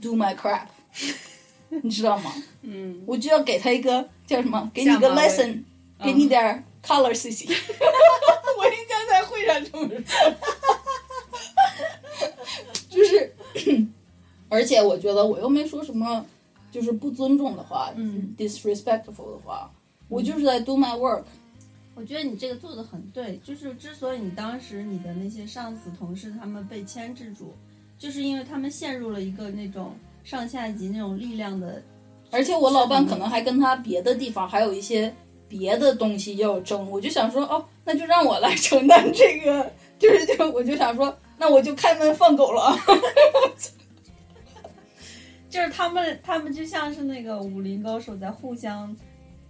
do my crap，你知道吗？嗯，我就要给他一个叫什么？给你个 lesson，给你点 color C C。我应该在会上这么说。就是，而且我觉得我又没说什么，就是不尊重的话，嗯，disrespectful 的话，我就是在 do my work。我觉得你这个做的很对，就是之所以你当时你的那些上司同事他们被牵制住，就是因为他们陷入了一个那种上下级那种力量的，而且我老板可能还跟他别的地方还有一些别的东西要争，我就想说，哦，那就让我来承担这个，就是就我就想说。那我就开门放狗了，就是他们，他们就像是那个武林高手在互相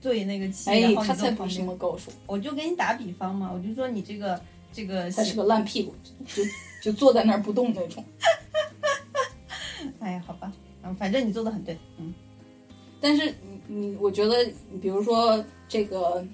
对那个气，哎，他才不是什么高手。我就给你打比方嘛，我就说你这个这个，他是个烂屁股，就就坐在那儿不动那种。哎呀，好吧，嗯，反正你做的很对，嗯。但是你你，我觉得，比如说这个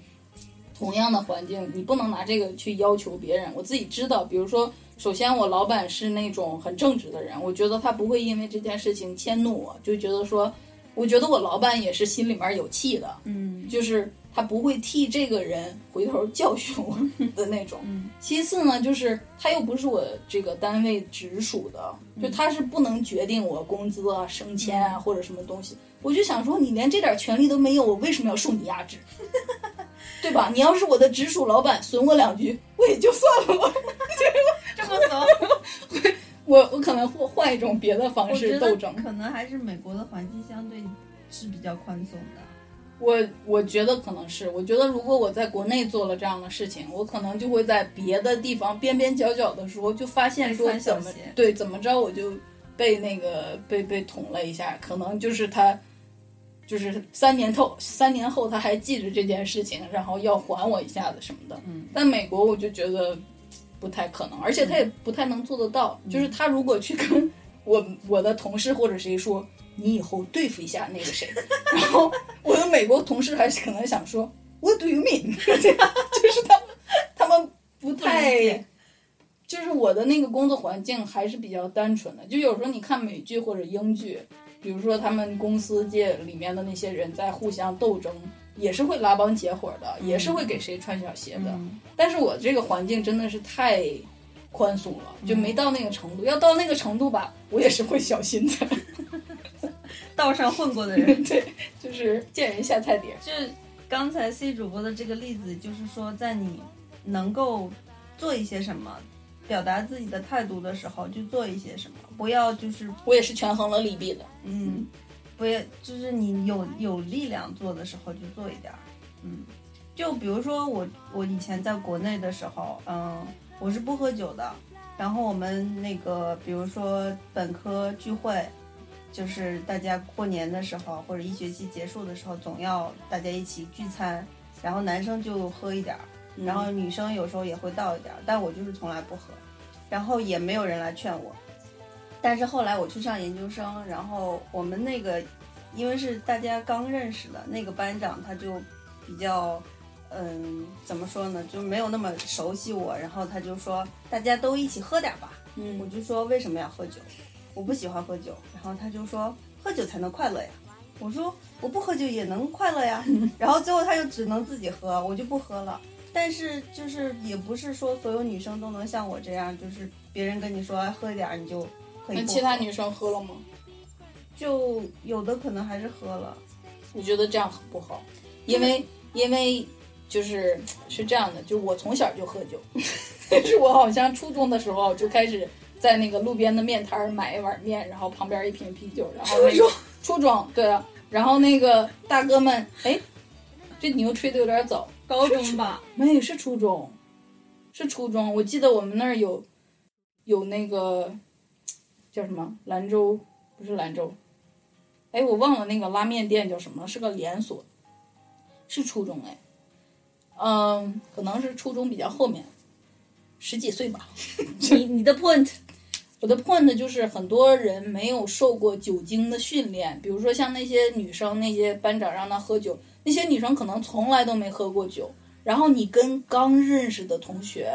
同样的环境，你不能拿这个去要求别人。我自己知道，比如说。首先，我老板是那种很正直的人，我觉得他不会因为这件事情迁怒我，就觉得说，我觉得我老板也是心里面有气的，嗯，就是他不会替这个人回头教训我的那种。嗯，其次呢，就是他又不是我这个单位直属的，就他是不能决定我工资啊、升迁啊或者什么东西。我就想说，你连这点权利都没有，我为什么要受你压制？对吧？你要是我的直属老板，损我两句，我也就算了。这么怂，我我可能会换一种别的方式斗争。可能还是美国的环境相对是比较宽松的。我我觉得可能是，我觉得如果我在国内做了这样的事情，我可能就会在别的地方边边角角的时候就发现说怎么对怎么着我就被那个被被捅了一下，可能就是他。就是三年后，三年后他还记着这件事情，然后要还我一下子什么的。嗯，但美国我就觉得不太可能，而且他也不太能做得到。就是他如果去跟我我的同事或者谁说，你以后对付一下那个谁，然后我的美国同事还是可能想说，What do you mean？就是他们他们不太，就是我的那个工作环境还是比较单纯的。就有时候你看美剧或者英剧。比如说，他们公司界里面的那些人在互相斗争，也是会拉帮结伙的，也是会给谁穿小鞋的。但是我这个环境真的是太宽松了，就没到那个程度。要到那个程度吧，我也是会小心的。道上混过的人，对，就是见人下菜碟。就是刚才 C 主播的这个例子，就是说，在你能够做一些什么。表达自己的态度的时候，就做一些什么，不要就是我也是权衡了利弊的，嗯，不要就是你有有力量做的时候就做一点儿，嗯，就比如说我我以前在国内的时候，嗯，我是不喝酒的，然后我们那个比如说本科聚会，就是大家过年的时候或者一学期结束的时候，总要大家一起聚餐，然后男生就喝一点儿。然后女生有时候也会倒一点，但我就是从来不喝，然后也没有人来劝我。但是后来我去上研究生，然后我们那个，因为是大家刚认识的那个班长，他就比较，嗯，怎么说呢，就没有那么熟悉我。然后他就说大家都一起喝点吧。嗯我嗯，就说为什么要喝酒？我不喜欢喝酒。然后他就说喝酒才能快乐呀。我说我不喝酒也能快乐呀。然后最后他就只能自己喝，我就不喝了。但是就是也不是说所有女生都能像我这样，就是别人跟你说哎喝一点儿你就可以那。其他女生喝了吗？就有的可能还是喝了。我觉得这样很不好，因为因为就是是这样的，就是我从小就喝酒，但是我好像初中的时候就开始在那个路边的面摊儿买一碗面，然后旁边一瓶啤酒，然后那个初中对啊，然后那个大哥们，哎，这牛吹的有点早，高中吧，没有是初中，是初中，我记得我们那儿有有那个叫什么兰州，不是兰州，哎，我忘了那个拉面店叫什么，是个连锁，是初中哎，嗯，可能是初中比较后面，十几岁吧。你你的 point 我的 point 就是很多人没有受过酒精的训练，比如说像那些女生，那些班长让她喝酒，那些女生可能从来都没喝过酒，然后你跟刚认识的同学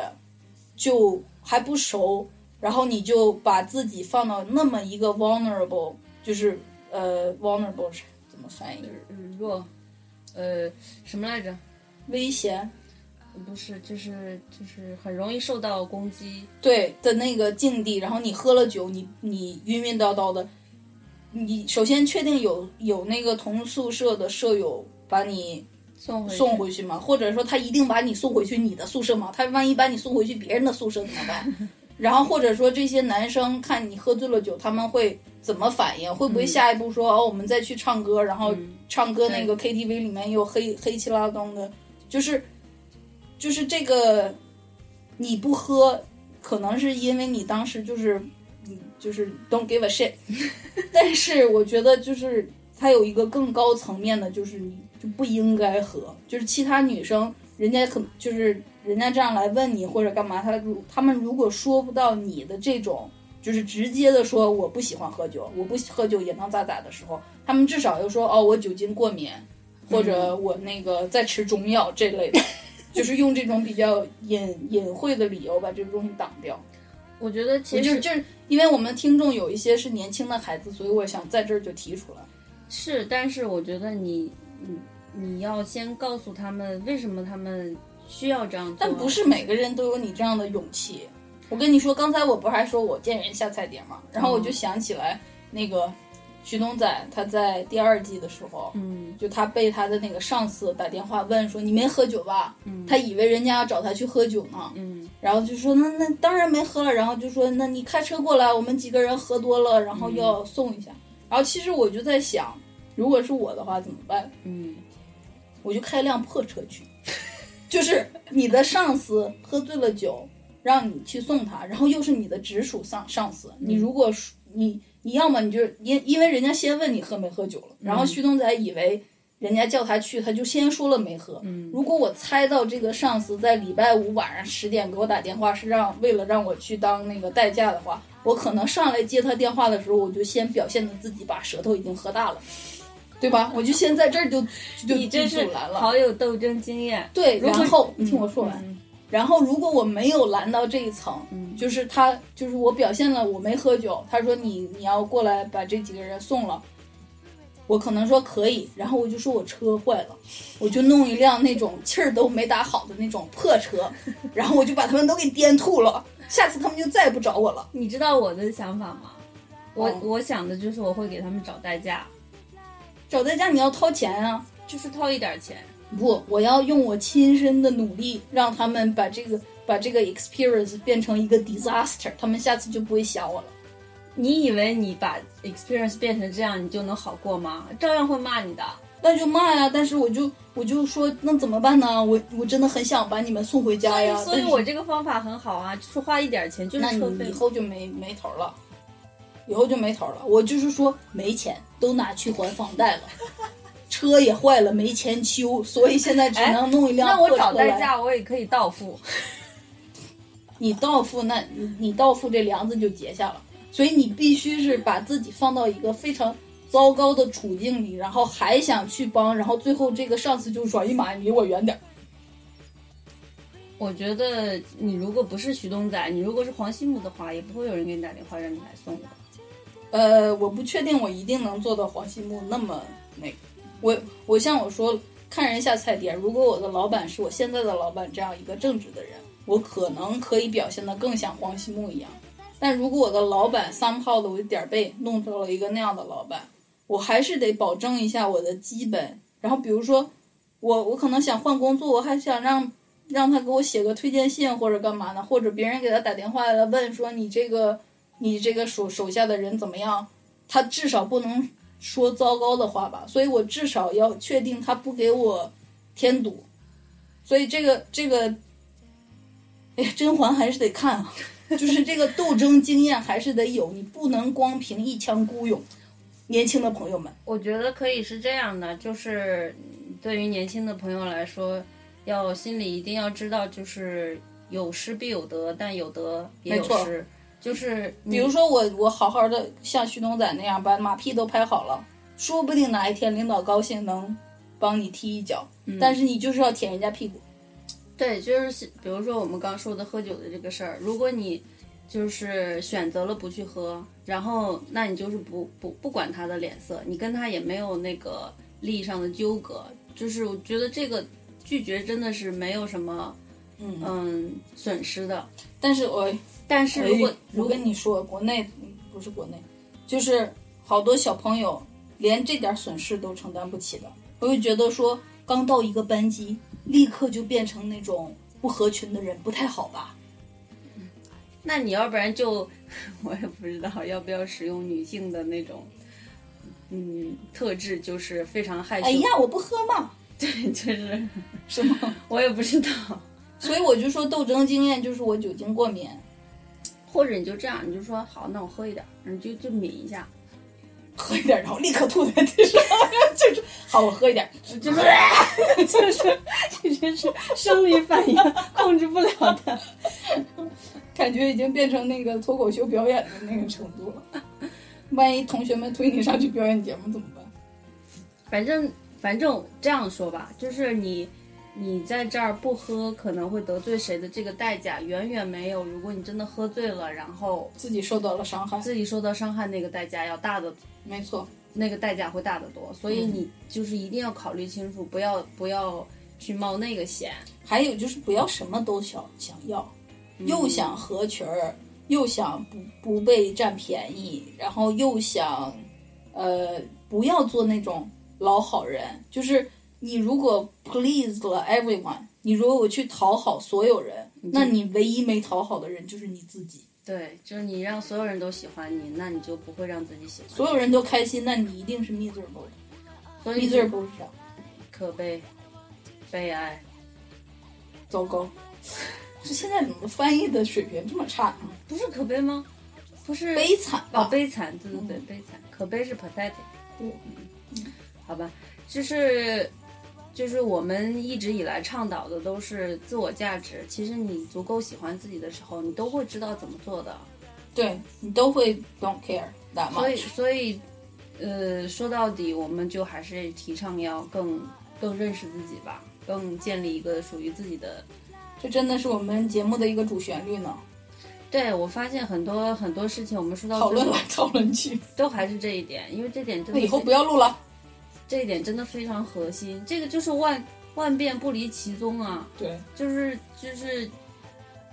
就还不熟，然后你就把自己放到那么一个 vulnerable，就是呃 vulnerable 是怎么翻译？嗯弱，呃什么来着？危险不是，就是就是很容易受到攻击。对的那个境地，然后你喝了酒，你你晕晕叨叨的，你首先确定有有那个同宿舍的舍友把你送回送回去吗？或者说他一定把你送回去你的宿舍吗？他万一把你送回去别人的宿舍怎么办？然后或者说这些男生看你喝醉了酒，他们会怎么反应？会不会下一步说、哦，我们再去唱歌，然后唱歌那个 KTV 里面又黑黑漆拉咚的，就是就是这个你不喝，可能是因为你当时就是嗯就是 don't give a shit，但是我觉得就是它有一个更高层面的，就是你就不应该喝，就是其他女生人家可就是人家这样来问你或者干嘛，他如他们如果说不到你的这种。就是直接的说我不喜欢喝酒，我不喝酒也能咋咋的时候，他们至少又说哦我酒精过敏，或者我那个在吃中药这类的，就是用这种比较隐隐晦的理由把这个东西挡掉。我觉得其实就就是因为我们听众有一些是年轻的孩子，所以我想在这儿就提出来。是，但是我觉得你你你要先告诉他们为什么他们需要这样做，但不是每个人都有你这样的勇气。我跟你说，刚才我不是还说我见人下菜碟吗？然后我就想起来那个徐东仔，他在第二季的时候，嗯就他被他的那个上司打电话问说：“你没喝酒吧？”他以为人家要找他去喝酒呢，嗯然后就说：“那那当然没喝了。”然后就说：“那你开车过来，我们几个人喝多了，然后要送一下。然后其实我就在想，如果是我的话怎么办？嗯我就开辆破车去，就是你的上司喝醉了酒，让你去送他，然后又是你的直属上上司，你如果说你你要么你就因因为人家先问你喝没喝酒了，然后旭东仔以为人家叫他去，他就先说了没喝。如果我猜到这个上司在礼拜五晚上十点给我打电话是让为了让我去当那个代驾的话，我可能上来接他电话的时候，我就先表现的自己把舌头已经喝大了。对吧？我就先在这儿就就你真就是阻拦了。好有斗争经验。对，然后你听我说完。嗯然后如果我没有拦到这一层，嗯就是他，就是我表现了我没喝酒，他说你你要过来把这几个人送了，我可能说可以，然后我就说我车坏了，我就弄一辆那种气儿都没打好的那种破车，然后我就把他们都给颠吐了，下次他们就再也不找我了。你知道我的想法吗？我、哦我想的就是我会给他们找代驾，找代驾你要掏钱啊，就是掏一点钱。不，我要用我亲身的努力让他们把这个把这个 experience 变成一个 disaster，他们下次就不会想我了。你以为你把 experience 变成这样，你就能好过吗？照样会骂你的。那就骂呀，但是我就我就说那怎么办呢？我我真的很想把你们送回家所以呀。，所以我这个方法很好啊，就是花一点钱，就那是车费你以。后就没没头了，以后就没头了。我就是说没钱，都拿去还房贷了，车也坏了，没钱修，所以现在只能弄一辆哎那我。找代驾，我也可以到付。你到付那，你你到付这梁子就结下了，所以你必须是把自己放到一个非常糟糕的处境里，然后还想去帮，然后最后这个上司就说：“哎呀妈呀，你离我远点儿。我觉得你如果不是徐东仔，你如果是黄西木的话，也不会有人给你打电话让你来送的。”呃，我不确定我一定能做到黄西木那么那个。我我像我说，看人下菜碟。如果我的老板是我现在的老板这样一个正直的人，我可能可以表现得更像黄西木一样。但如果我的老板 somehow 的我点儿背弄到了一个那样的老板，我还是得保证一下我的基本。然后比如说，我我可能想换工作，我还想让让他给我写个推荐信或者干嘛呢？或者别人给他打电话来问说你这个你这个手手下的人怎么样？他至少不能说糟糕的话吧？所以我至少要确定他不给我添堵。所以这个这个，哎呀，甄嬛还是得看啊。就是这个斗争经验还是得有，你不能光凭一腔孤勇。年轻的朋友们，我觉得可以是这样的，就是对于年轻的朋友来说，要心里一定要知道，就是有失必有得，但有得也有失。就是比如说我我好好的像徐东仔那样把马屁都拍好了，说不定哪一天领导高兴能帮你踢一脚，但是你就是要舔人家屁股。对，就是比如说我们刚说的喝酒的这个事儿，如果你就是选择了不去喝，然后那你就是不不不管他的脸色，你跟他也没有那个利益上的纠葛，就是我觉得这个拒绝真的是没有什么嗯嗯损失的。但是我但是如果、哎如果我跟你说，国内嗯不是国内，就是好多小朋友连这点损失都承担不起的。我就觉得说，刚到一个班级，立刻就变成那种不合群的人，不太好吧？那你要不然就 我也不知道要不要使用女性的那种嗯特质，就是非常害羞。哎呀，我不喝嘛，对，就是是吗？我也不知道。所以我就说，斗争经验就是我酒精过敏。或者你就这样，你就说好，那我喝一点儿，你就就抿一下，喝一点，然后立刻吐在地上，就是好，我喝一点，就是就是这真是生理反应控制不了的。感觉已经变成那个脱口秀表演的那个程度了。万一同学们推你上去表演节目怎么办？反正反正这样说吧，就是你你在这儿不喝可能会得罪谁的这个代价，远远没有如果你真的喝醉了，然后自己受到了伤害，自己受到伤害那个代价要大的，没错。那个代价会大得多。所以你就是一定要考虑清楚，不要不要去冒那个险。还有就是不要什么都想想要，又想合群儿，又想不不被占便宜，然后又想，呃，不要做那种老好人。就是你如果 pleased 了 everyone，你如果去讨好所有人，那你唯一没讨好的人就是你自己。对，就是你让所有人都喜欢你，那你就不会让自己喜欢。所有人都开心，那你一定是 miserable 的。所以 miserable 是啥？可悲、悲哀。糟糕，这现在怎么翻译的水平这么差呢？不是可悲吗？不是悲惨哦，悲惨，对对对，悲惨。可悲是 pathetic。对嗯，好吧，就是就是我们一直以来倡导的都是自我价值。其实你足够喜欢自己的时候，你都会知道怎么做的。对你都会 don't care that 所以。所以，呃，说到底，我们就还是提倡要更更认识自己吧，更建立一个属于自己的这真的是我们节目的一个主旋律呢，对，我发现很多很多事情，我们说到讨论来讨论去。都还是这一点，因为这点真的以后不要录了。这一点真的非常核心，这个就是万万变不离其宗啊，对，就是就是，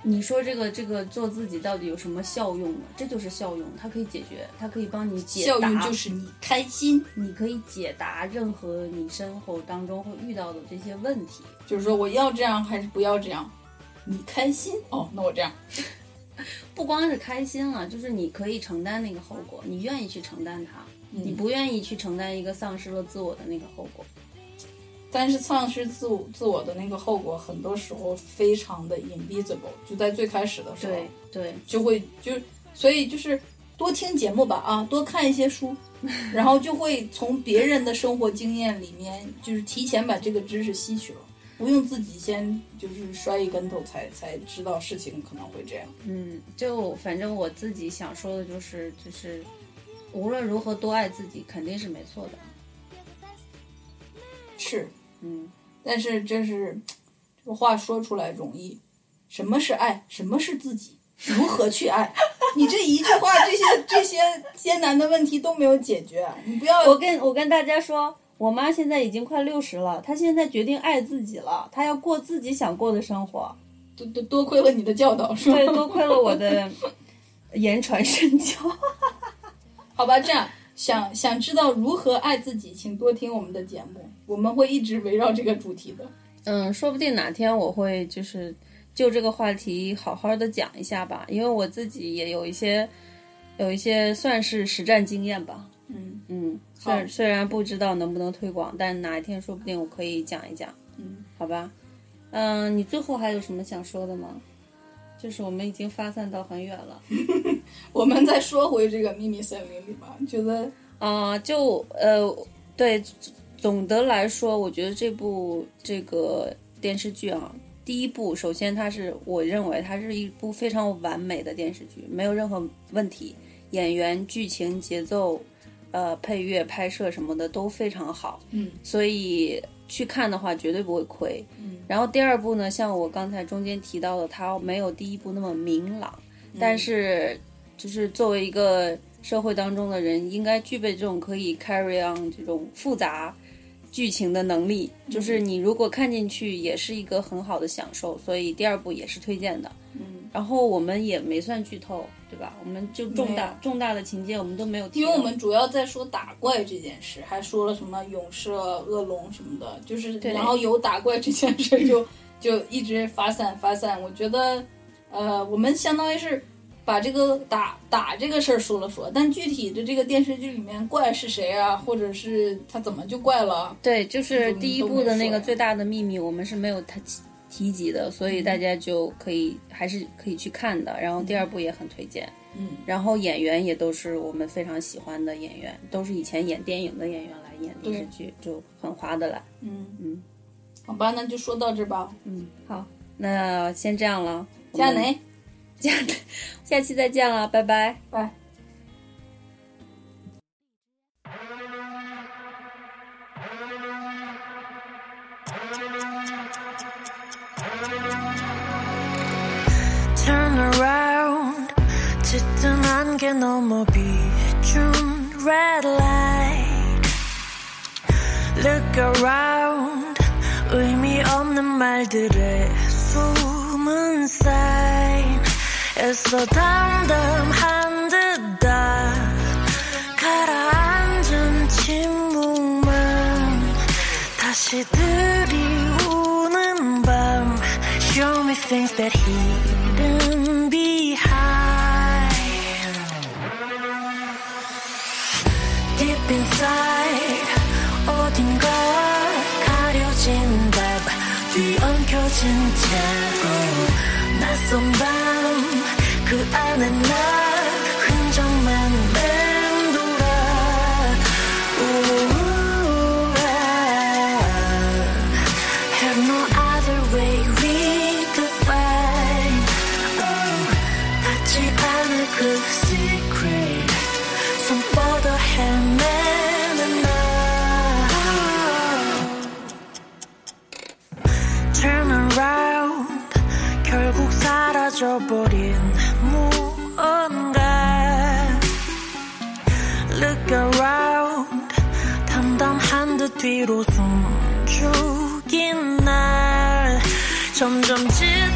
你说这个这个做自己到底有什么效用呢？这就是效用，它可以解决，它可以帮你解效答，用就是你开心，你可以解答任何你生活当中会遇到的这些问题。就是说我要这样还是不要这样，你开心哦，那我这样。不光是开心了，就是你可以承担那个后果，你愿意去承担它，你嗯不愿意去承担一个丧失了自我的那个后果。但是丧失自我自我的那个后果，很多时候非常的 invisible，就在最开始的时候，对对，就会就所以就是多听节目吧啊，多看一些书，然后就会从别人的生活经验里面，就是提前把这个知识吸取了，不用自己先就是摔一跟头才才知道事情可能会这样。嗯，就反正我自己想说的就是，就是无论如何多爱自己，肯定是没错的。是，嗯，但是这是这个话说出来容易，什么是爱？什么是自己？如何去爱？你这一句话，这些这些艰难的问题都没有解决。你不要我跟我跟大家说，我妈现在已经快六十了，她现在决定爱自己了，她要过自己想过的生活。多多多亏了你的教导，是吧？对，多亏了我的言传身教。好吧，这样想想知道如何爱自己，请多听我们的节目，我们会一直围绕这个主题的。嗯，说不定哪天我会就是就这个话题好好的讲一下吧，因为我自己也有一些有一些算是实战经验吧。嗯嗯，虽然虽然不知道能不能推广，但哪一天说不定我可以讲一讲，嗯，好吧？嗯，你最后还有什么想说的吗？就是我们已经发散到很远了。我们再说回这个秘密森林里吧，觉得啊、就呃，对，总的来说，我觉得这部这个电视剧啊，第一部，首先它是我认为它是一部非常完美的电视剧，没有任何问题，演员、剧情、节奏，呃，配乐、拍摄什么的都非常好，嗯，所以去看的话绝对不会亏。嗯，然后第二部呢，像我刚才中间提到的，它没有第一部那么明朗，但是就是作为一个社会当中的人，应该具备这种可以 carry on 这种复杂剧情的能力。就是你如果看进去，也是一个很好的享受。所以第二部也是推荐的。嗯，然后我们也没算剧透，对吧？我们就重大重大的情节我们都没有提，因为我们主要在说打怪这件事，还说了什么勇士、恶龙什么的，就是对然后有打怪这件事就 就一直发散发散。我觉得，呃，我们相当于是把这个打打这个事儿说了说，但具体的这个电视剧里面怪是谁啊，或者是他怎么就怪了，对，就是第一部的那个最大的秘密，我们是没有提提及的，所以嗯大家就可以还是可以去看的。然后第二部也很推荐。嗯，然后演员也都是我们非常喜欢的演员，都是以前演电影的演员来演电视剧，就很划得来。嗯嗯，好吧，那就说到这吧。嗯，好，那先这样了，加我 们雷，加，下期再见了，拜拜。拜。 Turn around 짙은 안개 넘어 비춘 red light Look around 의미 없는 말들의 숨은 sign 애써 담담한 듯 다 가라앉은 침묵만 다시 들이우는 밤 Show me things that hidden behind Deep inside 어딘가 가려진 답 뒤엉켜진 채로 낯선 밤 그 oh, 그 사라져버린 뒤로 숨죽인 날 점점 짓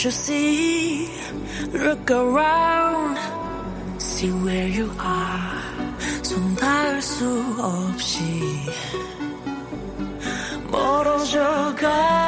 Can't you see? Look around. See where you are. 손 닿을 수 없이 멀어져 가.